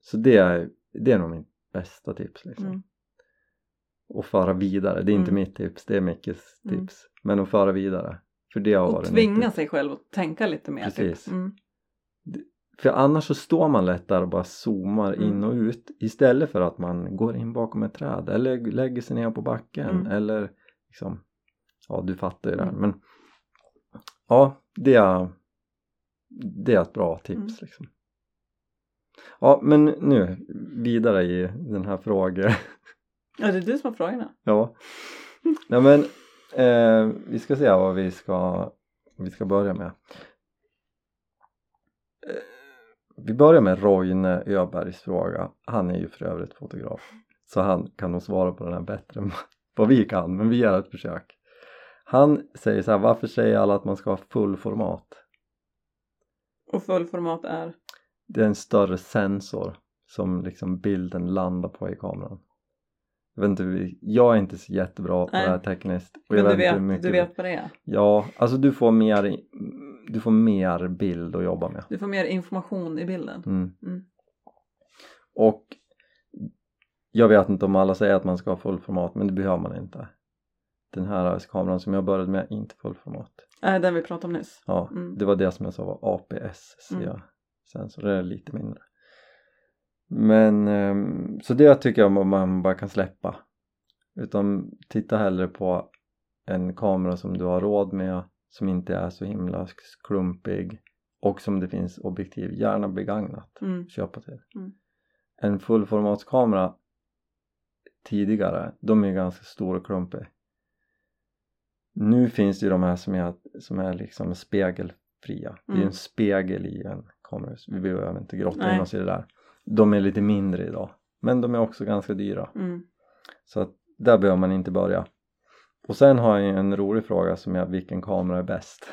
så det är, det är nog mitt bästa tips liksom
Mm.
och föra vidare, det är inte
Mm.
mitt tips, det är Mickes
Mm.
tips men att föra vidare för det har
Och
varit
tvinga
nyttigt.
sig själv att tänka lite mer.
Precis.
Typ. Mm.
För annars så står man lätt där och bara zoomar
Mm.
in och ut istället för att man går in bakom ett träd eller lägger sig ner på backen
Mm.
eller liksom ja du fattar ju det här
Mm.
men ja det är det är ett bra tips
Mm.
liksom ja men nu vidare i den här frågan
Ja, det är du som har frågorna.
ja nej men eh, vi ska se vad vi ska vi ska börja med Eh, vi börjar med Roine Öbergs fråga han är ju för övrigt fotograf så han kan nog svara på den här bättre än vad vi kan men vi gör ett försök han säger så här varför säger alla att man ska ha fullformat
Och fullformat är?
det är en större sensor som liksom bilden landar på i kameran jag vet inte, jag är inte så jättebra på
Nej.
det här tekniskt och
Men
jag
du
vet
vet,
mycket
du vet vad det är.
Ja, alltså du får mer du får mer bild att jobba med
Du får mer information i bilden.
mm.
Mm.
och jag vet inte om alla säger att man ska ha fullformat men det behöver man inte den här kameran som jag började med är inte fullformat
Äh, den vi pratade om nyss.
ja,
Mm.
det var det som jag sa var APS
Mm.
det är lite mindre men ehm, så det tycker jag man bara kan släppa utan titta hellre på en kamera som du har råd med som inte är så himla klumpig och som det finns objektiv, gärna begagnat
Mm.
köpa till
Mm.
en fullformatskamera tidigare, de är ganska stora och klumpiga nu finns det ju de här som är, som är liksom spegelfria det är ju
Mm.
en spegel i en kamera vi behöver inte grotta in oss i det där de är lite mindre idag men de är också ganska dyra
Mm.
så att där behöver man inte börja och sen har jag en rolig fråga som är vilken kamera är bäst?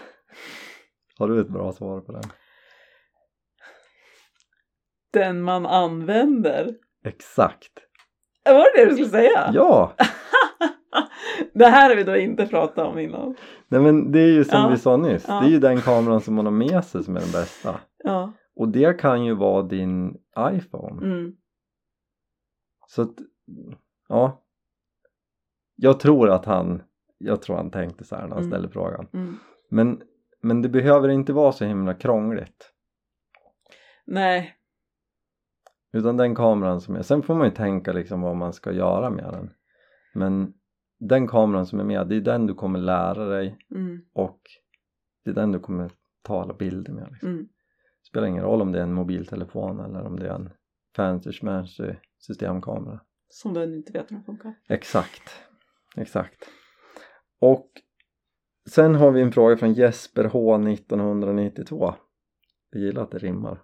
Har du ett bra svar på den?
Den man använder.
Exakt!
Var det det du skulle säga?
Ja!
det här har vi då inte pratat om innan.
Nej men det är ju som
Ja.
vi sa nyss,
Ja.
det är ju den kameran som man har med sig som är den bästa
Ja.
och det kan ju vara din iPhone
Mm.
så att, ja jag tror att han jag tror han tänkte så här när han
Mm.
ställde frågan
Mm.
men, men det behöver inte vara så himla krångligt
Nej.
Utan den kameran som är, sen får man ju tänka liksom vad man ska göra med den Men den kameran som är med, det är den du kommer lära dig
Mm.
och det är den du kommer ta alla bilder med liksom.
Mm.
Spelar ingen roll om det är en mobiltelefon eller om det är en fancy schmancy systemkamera
Som du inte vet hur den funkar.
Exakt, exakt Och sen har vi en fråga från Jesper H 1992 Jag gillar att det rimmar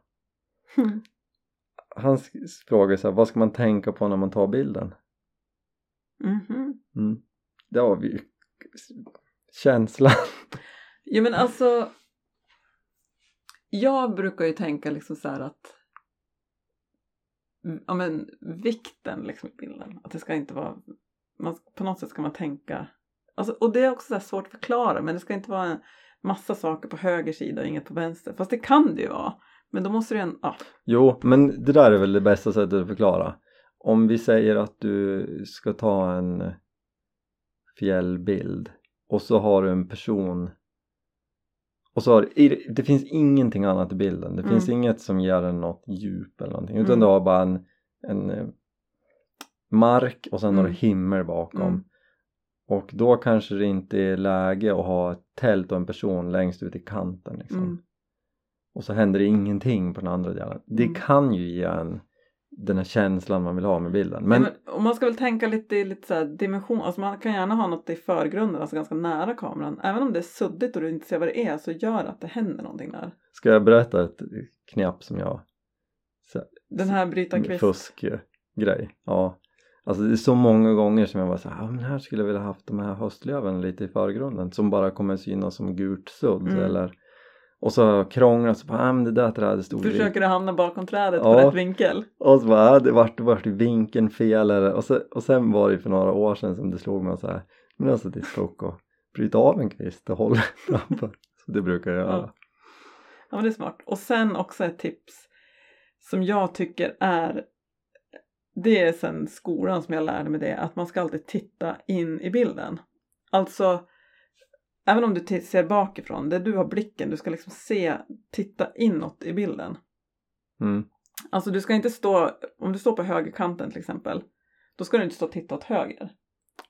Mm.
Han frågar så här, vad ska man tänka på när man tar bilden?
Mhm.
Mm. Det har vi ju känslan.
Jo men alltså Jag brukar ju tänka liksom så här att ja men vikten liksom i bilden att det ska inte vara man, på något sätt ska man tänka alltså, och det är också svårt att förklara men det ska inte vara en massa saker på höger sida och inget på vänster fast det kan det ju vara men då måste det en, ja,
Jo, men det där är väl det bästa sättet att förklara. Om vi säger att du ska ta en fjällbild och så har du en person och så har, det finns ingenting annat i bilden det
Mm.
finns inget som ger den något djup eller någonting utan
Mm.
du har bara en, en eh, mark och sen har du
Mm.
himmel bakom
Mm.
och då kanske det inte är läge att ha ett tält och en person längst ut i kanten liksom.
Mm.
och så händer det ingenting på den andra delen det
Mm.
kan ju ge en den här känslan man vill ha med bilden
Men,
men,
och man ska väl tänka lite i lite så dimension, alltså man kan gärna ha något i förgrunden, alltså ganska nära kameran. Även om det är suddigt och du inte ser vad det är så gör att det händer någonting där.
ska jag berätta ett knep som jag så,
Den här bryta kvist.
fuskgrej ja alltså det är så många gånger som jag bara såhär, ah, men här skulle jag vilja haft de här höstlöven lite i förgrunden som bara kommer synas som gult sudd
Mm.
eller och så krånglat så bara, ah, men det där trädet stod
Försöker du hamna bakom trädet
Ja.
på rätt vinkel.
och så bara, ah, det vart, det vart vinkeln fel eller, och, så, och sen var det för några år sedan som det slog mig så här men alltså det är fuck och bryta av en kvist och hålla framför så det brukar jag göra
Ja. Ja men det är smart. Och sen också ett tips som jag tycker är det är sen skolan som jag lärde mig det att man ska alltid titta in i bilden. Alltså även om du ser bakifrån, där du har blicken, du ska liksom se, titta inåt i bilden.
mm.
Alltså du ska inte stå, om du står på högerkanten till exempel, då ska du inte stå och titta åt höger.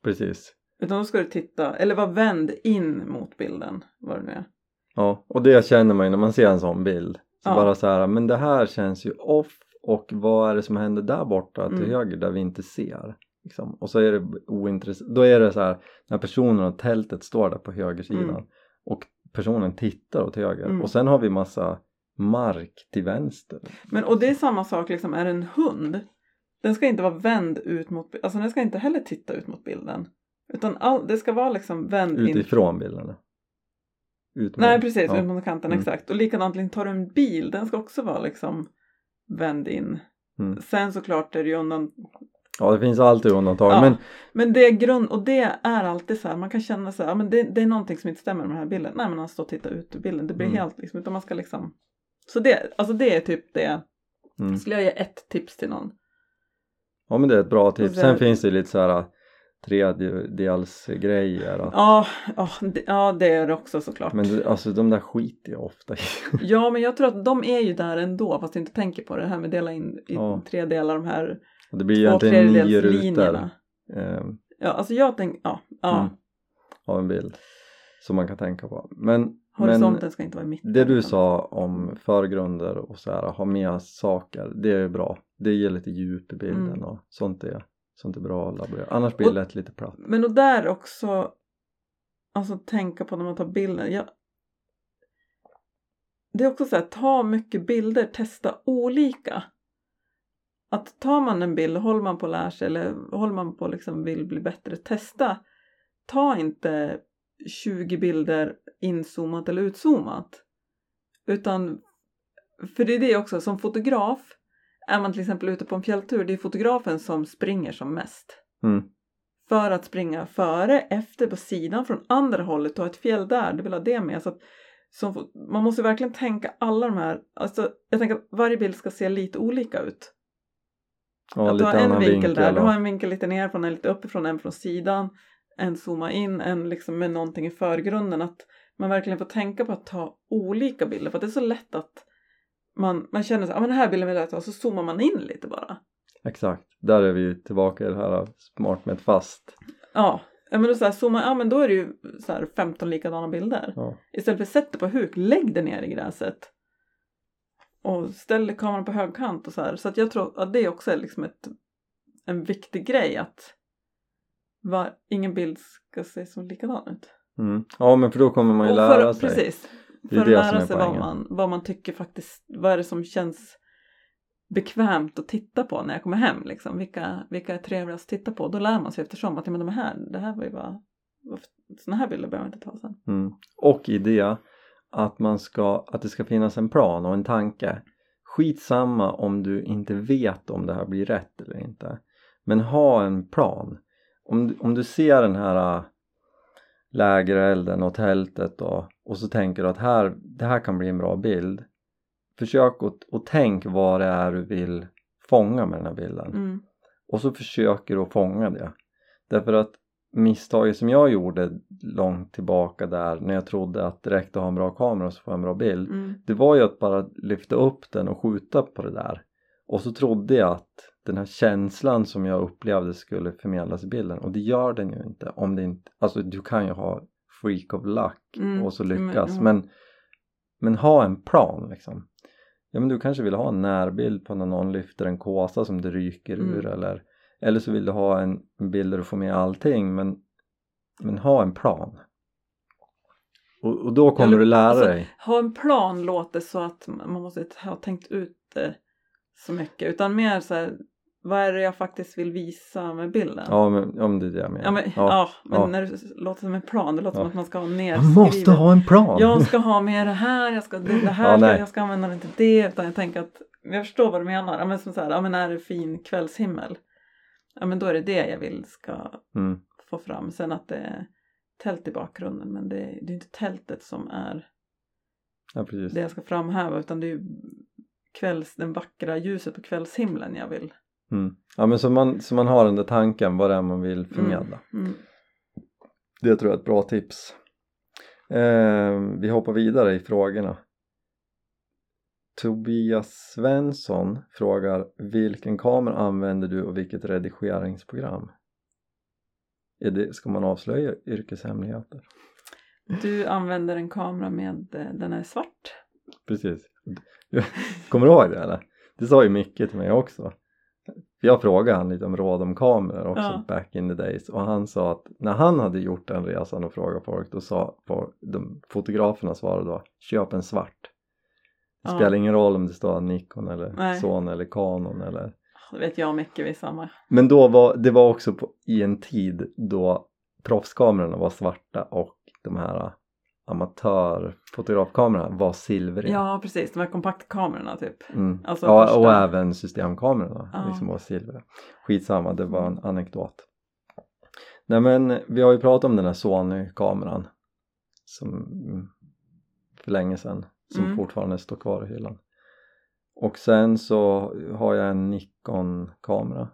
precis
Utan då ska du titta, eller vara vänd in mot bilden, vad det nu är.
Ja, och det känner man ju när man ser en sån bild. Så
Ja.
bara så här, men det här känns ju off och vad är det som händer där borta till
Mm.
höger där vi inte ser? Liksom. Och så är det ointressant, då är det så här när personen och tältet står där på högersidan
Mm.
och personen tittar åt höger
Mm.
och sen har vi massa mark till vänster.
Men och det är samma sak liksom, är det en hund, den ska inte vara vänd ut mot, alltså den ska inte heller titta ut mot bilden. Utan all, det ska vara liksom vänd in.
Utifrån bilderna. Ut mot-
Nej precis,
ja.
ut mot kanten,
Mm.
exakt. Och likadant, tar du en bil, den ska också vara liksom vänd in.
Mm.
Sen såklart är det ju undan,
ja, det finns alltid undantag
Ja.
men
men det är grund, och det är alltid så här, man kan känna så här, men det, det är någonting som inte stämmer med den här bilden. Nej men han står och tittar ut ur bilden, det blir
Mm.
helt liksom, utan man ska liksom. Så det, alltså det är typ det.
mm.
Skulle jag ge ett tips till någon?
ja men det är ett bra tips.
Sen
finns det lite så här tredjedelsgrejer att
Ja, ja, det, ja det är det också såklart.
Men alltså de där skiter jag ofta i.
Ja, men jag tror att de är ju där ändå fast du inte tänker på det. Det här med dela in i
Ja.
tre delar, de här
det blir ju egentligen nio rutor eh,
Ja, alltså jag tänker, ja, ja.
Mm. av en bild som man kan tänka på. Men,
horisonten
men
ska inte vara i mitten.
det du sa om förgrunder och så här, ha med saker, det är bra. Det ger lite djup i bilden
Mm.
och sånt är, sånt är bra att laborera. Annars blir det
Och-
lätt lite platt.
Men och där också, alltså tänka på när man tar bilder. Jag, det är också så här, ta mycket bilder, testa olika. Att tar man en bild, håller man på att lära sig eller håller man på liksom vill bli bättre, testa. Ta inte 20 bilder inzoomat eller utzoomat. Utan, för det är det också, som fotograf, är man till exempel ute på en fjälltur, det är fotografen som springer som mest
Mm.
för att springa före, efter, på sidan, från andra hållet, ta ett fjäll där, du vill ha det med. Så att, som, man måste verkligen tänka alla de här, alltså jag tänker att varje bild ska se lite olika ut.
Ja,
att du har en vinkel, där, du har en vinkel lite nerifrån, en lite uppifrån, en från sidan, en zooma in, en liksom med någonting i förgrunden. Att man verkligen får tänka på att ta olika bilder, för att det är så lätt att man, man känner så ah, men den här bilden vill jag ta, och så zoomar man in lite bara.
Exakt, där är vi tillbaka i det här smart med ett fast.
Ja, ja, men då, så här, zooma, ja men då är det ju så här 15 likadana bilder.
Ja.
Istället för att sätta på huk, lägg det ner i gräset. Och ställ kameran på högkant och så här. Så att jag tror att det också är liksom ett, en viktig grej att var, ingen bild ska se så likadan ut.
Mm. ja men för då kommer man ju
Och
lära
för,
sig.
Precis. För att lära
är
sig vad man, vad man tycker faktiskt, vad är det som känns bekvämt att titta på när jag kommer hem liksom. Vilka, vilka är trevligast att titta på? Då lär man sig eftersom att ja, men de här, det här var ju bara, sådana här bilder behöver jag inte ta sen.
Mm. Och i det att man ska, att det ska finnas en plan och en tanke. Skitsamma om du inte vet om det här blir rätt eller inte. Men ha en plan. Om, du- om du ser den här lägerelden och tältet och, och så tänker du att här, det här kan bli en bra bild. Försök och, och tänk vad det är du vill fånga med den här bilden
Mm.
och så försöker du att fånga det därför att misstaget som jag gjorde långt tillbaka där när jag trodde att räckte att ha en bra kamera så får jag en bra bild
Mm.
det var ju att bara lyfta upp den och skjuta på det där och så trodde jag att den här känslan som jag upplevde skulle förmedlas i bilden och det gör den ju inte om det inte, alltså du kan ju ha freak of luck
Mm,
och så lyckas
ja.
men, men ha en plan liksom ja men du kanske vill ha en närbild på när någon lyfter en kåsa som det ryker
Mm.
ur eller eller så vill du ha en en bild där du får med allting men, men ha en plan och, och då kommer
Eller-
du lära
alltså,
dig
Ha en plan låter så att man måste ha tänkt ut det så mycket utan mer så här, vad är det jag faktiskt vill visa med bilden?
ja men om det är det jag menar
Ja, men, ja, men
ja.
när det låter som en plan, det låter
Ja.
som att man ska ha
Jag
nerskrivet.
måste ha en plan!
Jag ska ha med det här, jag ska, det, det här
Ja, nej.
jag ska använda det till det. Utan jag tänker att, jag förstår vad du menar. Ja, men som så här, ja, men är det fin kvällshimmel? Ja men då är det det jag vill ska
Mm.
få fram. Sen att det är tält i bakgrunden men det, det är inte tältet som är
Ja
det jag ska framhäva utan det är kvälls, den vackra ljuset på kvällshimlen jag vill.
Mm. Ja men så man, så man har den där tanken vad det är man vill förmedla.
Mm.
Det tror jag är ett bra tips. Eh, vi hoppar vidare i frågorna. Tobias Svensson frågar vilken kamera använder du och vilket redigeringsprogram? Är det, ska man avslöja yrkeshemligheter?
Du använder en kamera med, eh, den är svart.
Precis. Kommer du ihåg det eller? Det sa ju Micke till mig också. Jag frågade han lite om råd om kameror också
Ja.
back in the days och han sa att när han hade gjort den resan och frågat folk då sa folk, de, fotograferna svarade då köp en svart. Det
Ja.
spelar ingen roll om det står Nikon eller
Nej.
Sony eller Canon eller
Det vet jag mycket vi är samma.
men då var det var också på, i en tid då proffskamerorna var svarta och de här amatörfotografkamerorna var silvriga.
Ja precis, de här kompaktkamerorna typ.
Mm.
Alltså
ja,
första-
och även systemkamerorna
Ja.
liksom var silvriga. Skitsamma, det var en anekdot. Nej men vi har ju pratat om den här Sony-kameran som mm, för länge sedan som
Mm.
fortfarande står kvar i hyllan. Och sen så har jag en Nikon-kamera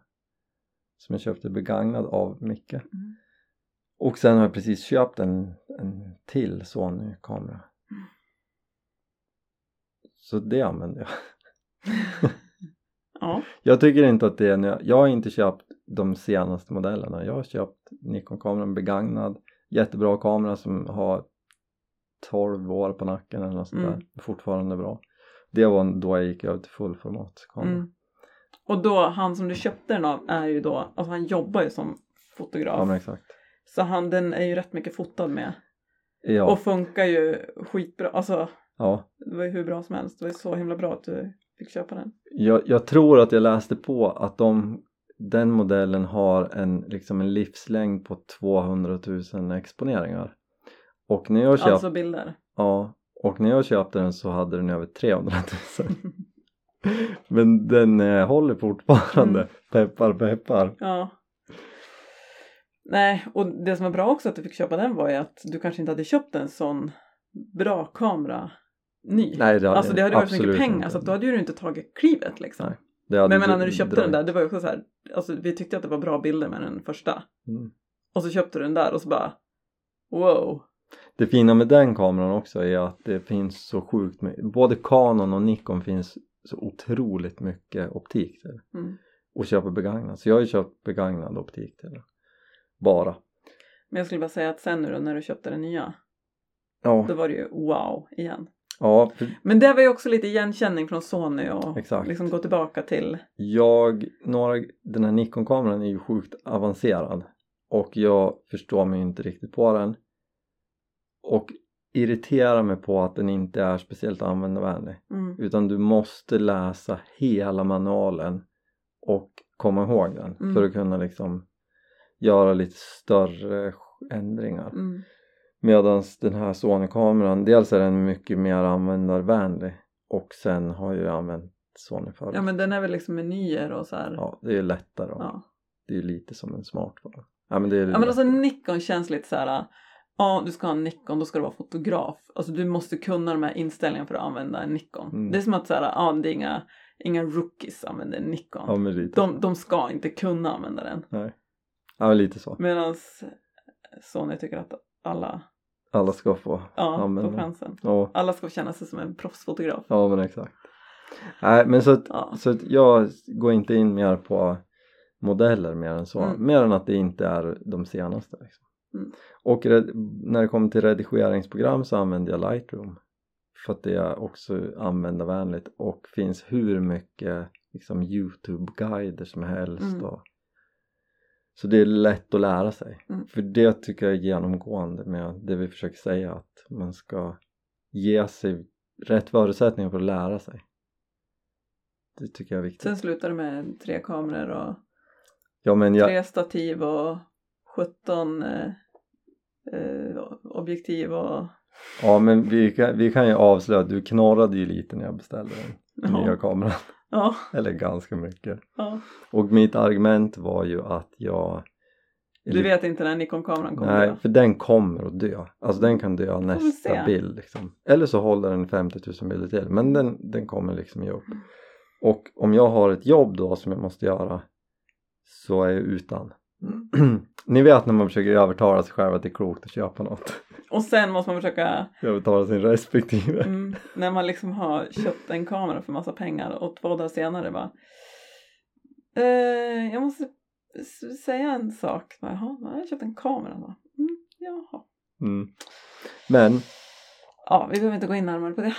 som jag köpte begagnad av Micke.
Mm.
Och sen har jag precis köpt en, en till Sony-kamera. Så det använder jag.
Ja.
Jag tycker inte att det är, jag har inte köpt de senaste modellerna. Jag har köpt Nikon-kameran begagnad, jättebra kamera som har 12 år på nacken eller något sånt
Mm.
där. Fortfarande bra. Det var då jag gick över till fullformatskamera.
Mm. Och då, han som du köpte den av är ju då, alltså han jobbar ju som fotograf.
Ja men exakt.
Så han, den är ju rätt mycket fotad med.
Ja,
Och funkar ju skitbra. Alltså
ja.
det var ju hur bra som helst. Det var ju så himla bra att du fick köpa den.
Jag, jag tror att jag läste på att de, den modellen har en, liksom en livslängd på 200 000 exponeringar. Och när jag köpte
Alltså bilder.
Ja, och när jag köpte den så hade den över 300 000 Men den eh, håller fortfarande,
Mm.
peppar peppar
Ja. Nej, och det som var bra också att du fick köpa den var ju att du kanske inte hade köpt en sån bra kamera ny.
Nej det
alltså det hade varit så mycket pengar
inte.
så att då hade ju du inte tagit klivet liksom.
Nej, det hade
Men jag menar när du köpte
dröjt.
den där, det var ju också så här, alltså vi tyckte att det var bra bilder med den första.
Mm.
Och så köpte du den där och så bara wow.
Det fina med den kameran också är att det finns så sjukt mycket, både Canon och Nikon finns så otroligt mycket optik till
Mm.
och köpa begagnat. Så jag har ju köpt begagnad optik till. Bara.
Men jag skulle bara säga att sen nu då när du köpte den nya,
Ja,
då var det ju wow igen.
ja
Men det var ju också lite igenkänning från Sony och
Exakt.
liksom gå tillbaka till
Jag, några, den här Nikon-kameran är ju sjukt avancerad och jag förstår mig inte riktigt på den och irriterar mig på att den inte är speciellt användarvänlig
mm,
utan du måste läsa hela manualen och komma ihåg den
Mm.
för att kunna liksom göra lite större ändringar
mm,
medan den här Sony-kameran dels är den mycket mer användarvänlig och sen har jag ju använt Sony förut
ja men den är väl liksom menyer och så här.
Ja, det är lättare
Ja.
det är lite som en smartphone. Ja men det är
Ja men alltså Nikon känns lite så här. Ja du ska ha en Nikon då ska du vara fotograf. Alltså du måste kunna de här inställningarna för att använda en Nikon.
Mm.
Det är som att så här, ja det är inga, inga rookies använder Nikon.
ja,
de, de ska inte kunna använda den.
Nej. Ja men lite så.
Medan Sony tycker att alla
Alla ska få
ja, får
använda.
chansen.
Ja,
Alla ska få känna sig som en proffsfotograf.
ja men exakt. Nej men så att,
Ja.
så att jag går inte in mer på modeller mer än så.
Mm.
Mer än att det inte är de senaste. Liksom.
Mm.
Och när det kommer till redigeringsprogram så använder jag Lightroom. För att det är också användarvänligt och finns hur mycket liksom, Youtube-guider som helst.
Mm.
Och, så det är lätt att lära sig.
Mm.
För det tycker jag är genomgående med det vi försöker säga att man ska ge sig rätt förutsättningar för att lära sig. Det tycker jag är viktigt.
Sen slutar det med tre kameror och
Ja jag,
tre stativ och 17 eh, eh, objektiv och
ja, men vi, kan, vi kan ju avslöja att du knorrade ju lite när jag beställde den nya
ja,
kameran.
Ja,
Eller ganska mycket.
ja.
Och mitt argument var ju att jag
Du vet inte när Nikon-kameran kommer?
Nej,
då?
för den kommer att dö. Alltså den kan dö nästa
se.
bild liksom. Eller så håller den 50 000 bilder till. Men den, den kommer liksom ge upp.
Mm.
Och om jag har ett jobb då som jag måste göra så är jag utan. Ni vet när man försöker övertala sig själv att det är klokt att köpa något.
Och sen måste man försöka,
övertala sin respektive.
mm, när man liksom har köpt en kamera för massa pengar och två dagar senare bara eh, Jag måste säga en sak. Jaha, jag har köpt en kamera. Bara, Mm, jaha.
Mm. Men,
Ja, vi behöver inte gå in närmare på det.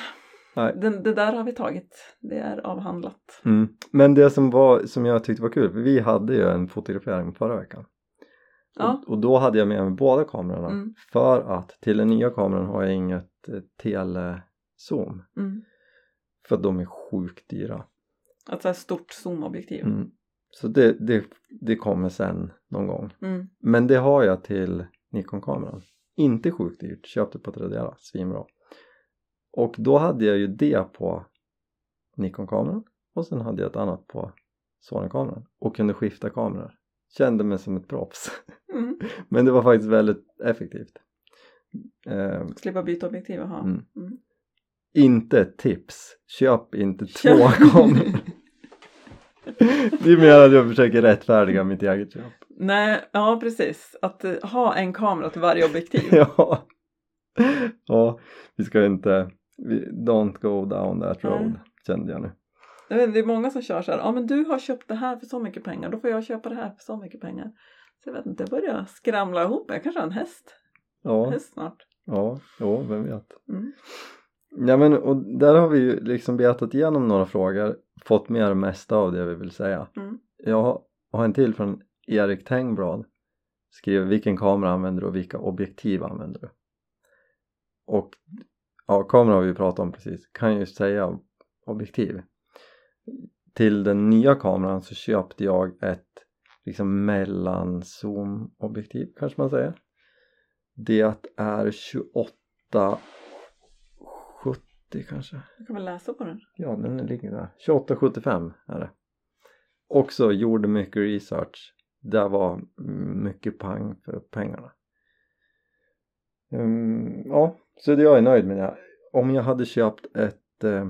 Nej.
Den, det där har vi tagit. Det är avhandlat.
mm. men det som, var, som jag tyckte var kul, för vi hade ju en fotografering förra veckan.
Ja.
Och, och då hade jag med mig båda kamerorna
Mm.
för att till den nya kameran har jag inget eh, telezoom
Mm.
för att de är sjukt dyra.
Ett så här stort zoomobjektiv.
Mm. Så det, det, det kommer sen någon gång.
Mm.
Men det har jag till Nikon-kameran. Inte sjukt dyrt, köpte på Tradera, svinbra. Och då hade jag ju det på Nikon-kameran och sen hade jag ett annat på Sony-kameran och kunde skifta kameror. Kände mig som ett proffs.
Mm.
Men det var faktiskt väldigt effektivt. Eh,
Slippa byta objektiv, jaha.
Mm.
Mm.
inte ett tips, köp inte
Köp.
två kameror. det är mer att jag försöker rättfärdiga mitt eget köp.
Nej, ja precis. Att eh, ha en kamera till varje objektiv.
ja. ja, vi ska inte, don't go down that road
Nej.
kände jag nu.
Vet, det är många som kör så här, ja men du har köpt det här för så mycket pengar, då får jag köpa det här för så mycket pengar. Så jag vet inte, jag börjar skramla ihop, jag kanske har en häst,
Ja,
häst snart.
ja, ja, vem vet.
Mm.
Ja men och där har vi ju liksom betat igenom några frågor, fått med det mesta av det vi vill säga.
Mm.
Jag har en till från Erik Tengblad. Skriver vilken kamera använder du och vilka objektiv använder du? Och ja, kamera har vi pratat om precis. Kan ju säga objektiv. Till den nya kameran så köpte jag ett liksom mellanzoom objektiv kanske man säger. Det är 28 70 kanske.
Jag kan väl läsa på den.
Ja, den ligger där. 2875 är det. Också gjorde mycket research. Det var mycket pang för pengarna. Ehm, ja, så det jag är nöjd med det. Om jag hade köpt ett eh,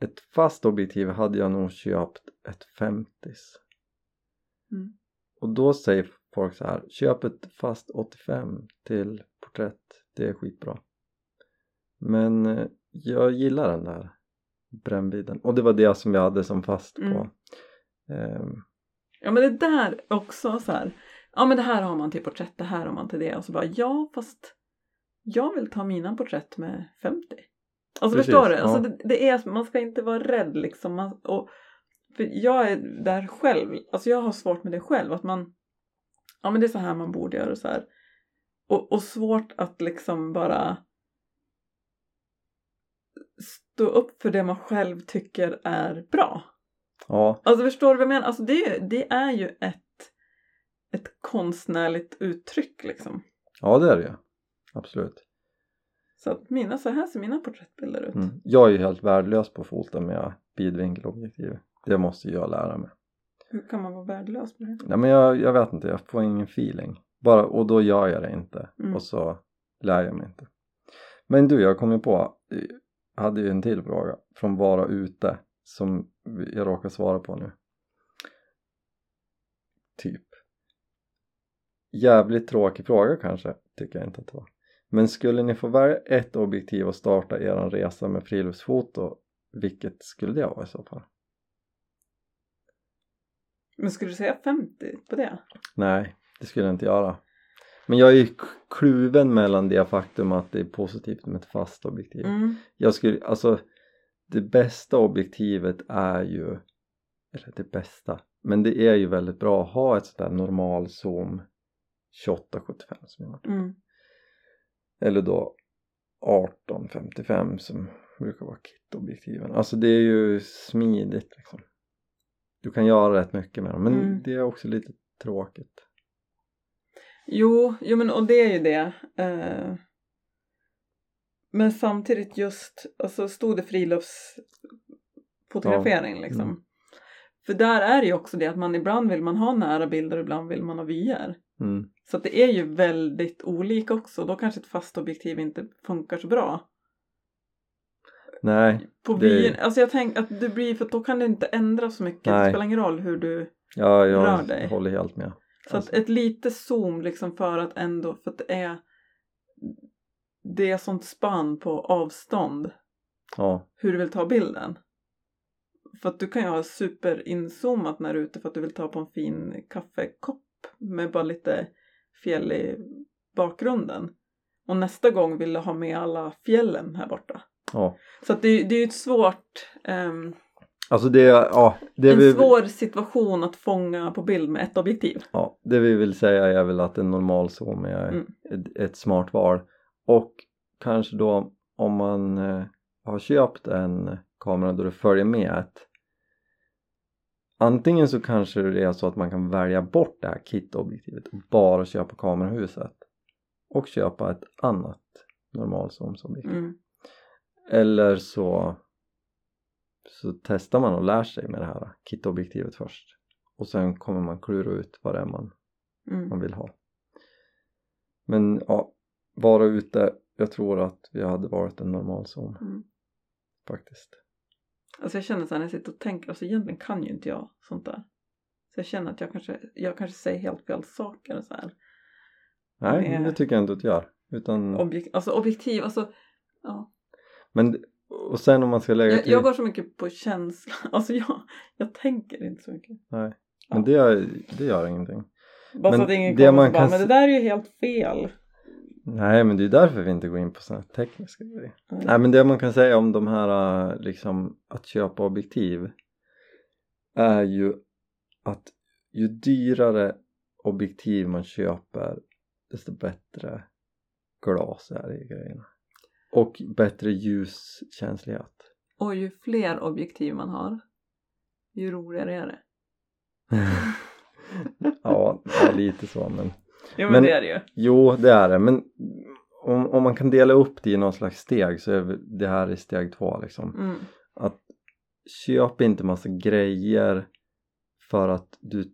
ett fast objektiv hade jag nog köpt ett 50s.
Mm.
Och då säger folk så här, köp ett fast 85 till porträtt, det är skitbra. Men eh, jag gillar den där brännvidden och det var det som jag hade som fast på.
Mm.
Ehm,
Ja men det där också så här, ja men det här har man till porträtt, det här har man till det och så bara ja fast jag vill ta mina porträtt med 50. Alltså
Precis,
förstår du?
ja.
Alltså det, det är, man ska inte vara rädd liksom. Man, och, för jag är där själv, alltså jag har svårt med det själv att man, ja men det är så här man borde göra och så här. Och, och svårt att liksom bara stå upp för det man själv tycker är bra.
ja,
Alltså förstår du vad jag menar? Alltså det, det är ju ett, ett konstnärligt uttryck liksom.
ja det är det. Absolut.
Så att mina, så här ser mina porträttbilder ut.
Mm. Jag är ju helt värdelös på att fota med vidvinkelobjektiv. Det måste jag lära mig.
Hur kan man vara värdelös på det?
Nej men jag, jag vet inte, jag får ingen feeling. Bara, och då gör jag det inte.
Mm.
Och så lär jag mig inte. Men du, jag kom ju på, jag hade ju en till fråga från Vara Ute som jag råkar svara på nu. Typ. jävligt tråkig fråga kanske, tycker jag inte att det var. Men skulle ni få välja ett objektiv och starta er resa med friluftsfoto, vilket skulle det vara i så fall?
Men skulle du säga 50 på det?
Nej, det skulle jag inte göra. Men jag är kluven mellan det faktum att det är positivt med ett fast objektiv.
Mm.
Jag skulle, alltså det bästa objektivet är ju, eller det bästa, men det är ju väldigt bra att ha ett sånt där normal zoom 2875 som jag har.
Mm.
Eller då 1855 som brukar vara kitobjektiven. Alltså det är ju smidigt liksom. Du kan göra rätt mycket med dem men
Mm.
det är också lite tråkigt.
Jo, jo men och det är ju det. Eh, men samtidigt just, alltså stod det friluftsfotografering liksom.
Mm.
För där är det ju också det att man ibland vill man ha nära bilder och ibland vill man ha vyer.
Mm.
Så det är ju väldigt olika också. Då kanske ett fast objektiv inte funkar så bra.
Nej,
På
Det-
vyn, alltså jag tänker att det blir, för då kan det inte ändra så mycket. Det
Nej.
spelar ingen roll hur du
ja, jag
Rör dig.
håller helt med.
Så
Alltså.
att ett litet zoom liksom för att ändå, för att det är det är sånt spann på avstånd
Ja,
hur du vill ta bilden. För att du kan ju ha superinzoomat när du är ute för att du vill ta på en fin kaffekopp med bara lite fjäll i bakgrunden. Och nästa gång vill du ha med alla fjällen här borta.
ja.
Så att det, det är ju ett svårt, ehm,
Alltså det, ja, det
en
vi,
svår situation att fånga på bild med ett objektiv.
ja, det vi vill säga är väl att en normal zoom är
Mm.
ett, ett smart val och kanske då om man eh, har köpt en kamera då det följer med ett antingen så kanske det är så att man kan välja bort det här kitobjektivet och bara köpa kamerahuset och köpa ett annat normalzoomsobjektiv
Mm.
eller så så testar man och lär sig med det här kitobjektivet först och sen kommer man klura ut vad det är man,
Mm.
man vill ha men ja, vara ute jag tror att vi hade varit en normal zoom
Mm.
faktiskt
Alltså jag känner så här när jag sitter och tänker, alltså egentligen kan ju inte jag sånt där. Så jag känner att jag kanske, jag kanske säger helt fel saker och så här.
nej men det tycker jag inte att du gör utan,
Objek- alltså objektiv, alltså ja.
men och sen om man ska lägga
Jag,
till
jag går så mycket på känsla, alltså jag, jag tänker inte så mycket.
nej,
Ja.
men det, gör- det gör ingenting
Bara
Men
så att ingen
det
kommer
man
och bara,
kan
men det där är ju helt fel.
Nej men det är därför vi inte går in på sådana tekniska grejer
Mm.
Nej men det man kan säga om de här äh, liksom att köpa objektiv är ju att ju dyrare objektiv man köper desto bättre glas är det i grejerna och bättre ljuskänslighet
Och ju fler objektiv man har, ju roligare är det.
ja, det är lite så men
Jo men,
Men-
det är det ju.
jo det är det men om, om man kan dela upp det i någon slags steg så är det här i steg två liksom
Mm.
att köp inte massa grejer för att du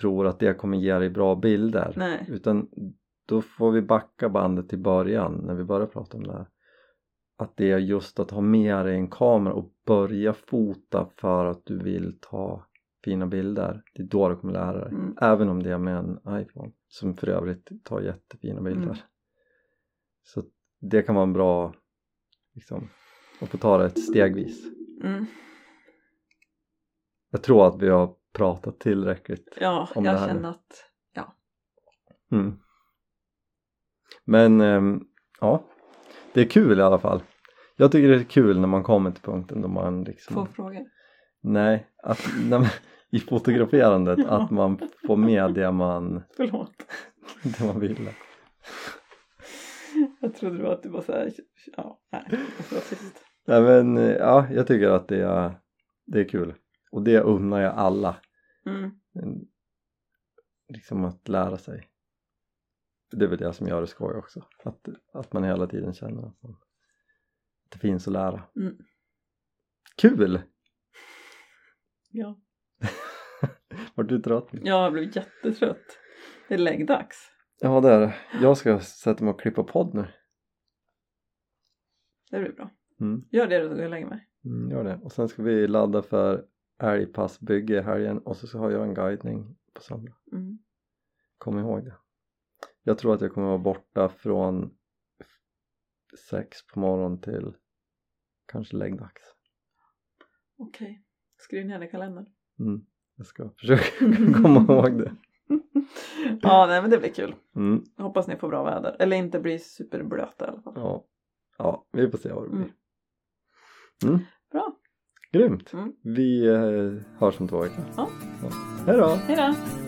tror att det kommer ge dig bra bilder
Nej.
utan då får vi backa bandet till början när vi började prata om det här att det är just att ha med dig en kamera och börja fota för att du vill ta fina bilder det är då du kommer lära dig
Mm.
även om det är med en iPhone som för övrigt tar jättefina bilder
Mm.
så det kan vara en bra liksom och få ta det ett stegvis
Mm.
jag tror att vi har pratat tillräckligt
Ja,
Om det
jag
här
känner
nu.
att
mm. men ehm, ja det är kul i alla fall jag tycker det är kul när man kommer till punkten då man liksom
få frågor.
nej, att, man, i fotograferandet
Ja.
att man får med det man,
Förlåt.
det man ville
Jag trodde det var att du var såhär, ja, nej, tyst.
nej men ja, jag tycker att det är, det är kul och det unnar jag alla
Mm.
Liksom att lära sig det är väl det som gör det skoj också att, att man hela tiden känner att, man, att det finns att lära
Mm.
kul!
Ja.
Vart du trött?
Jag blev jättetrött. Det är läggdags.
Ja det är det, jag ska sätta mig och klippa podd nu
Det blir bra.
mm.
Gör det då så går och lägger mig.
Mm, gör det och sen ska vi ladda för älgpassbygge i helgen och så har jag en guidning på söndag
Mm.
kom ihåg det Jag tror att jag kommer vara borta från sex på morgonen till kanske läggdags.
Okej, skriv ner det i kalendern.
Mm. Jag ska försöka komma ihåg det.
ja, nej men det blir kul.
Mm.
Hoppas ni får bra väder. Eller inte blir superblöta i alla fall.
Ja. ja, vi får se vad det blir.
Mm.
Mm.
Bra.
Grymt!
Mm.
Vi eh, hörs om två veckor.
Ja.
Hej då!
Hej då!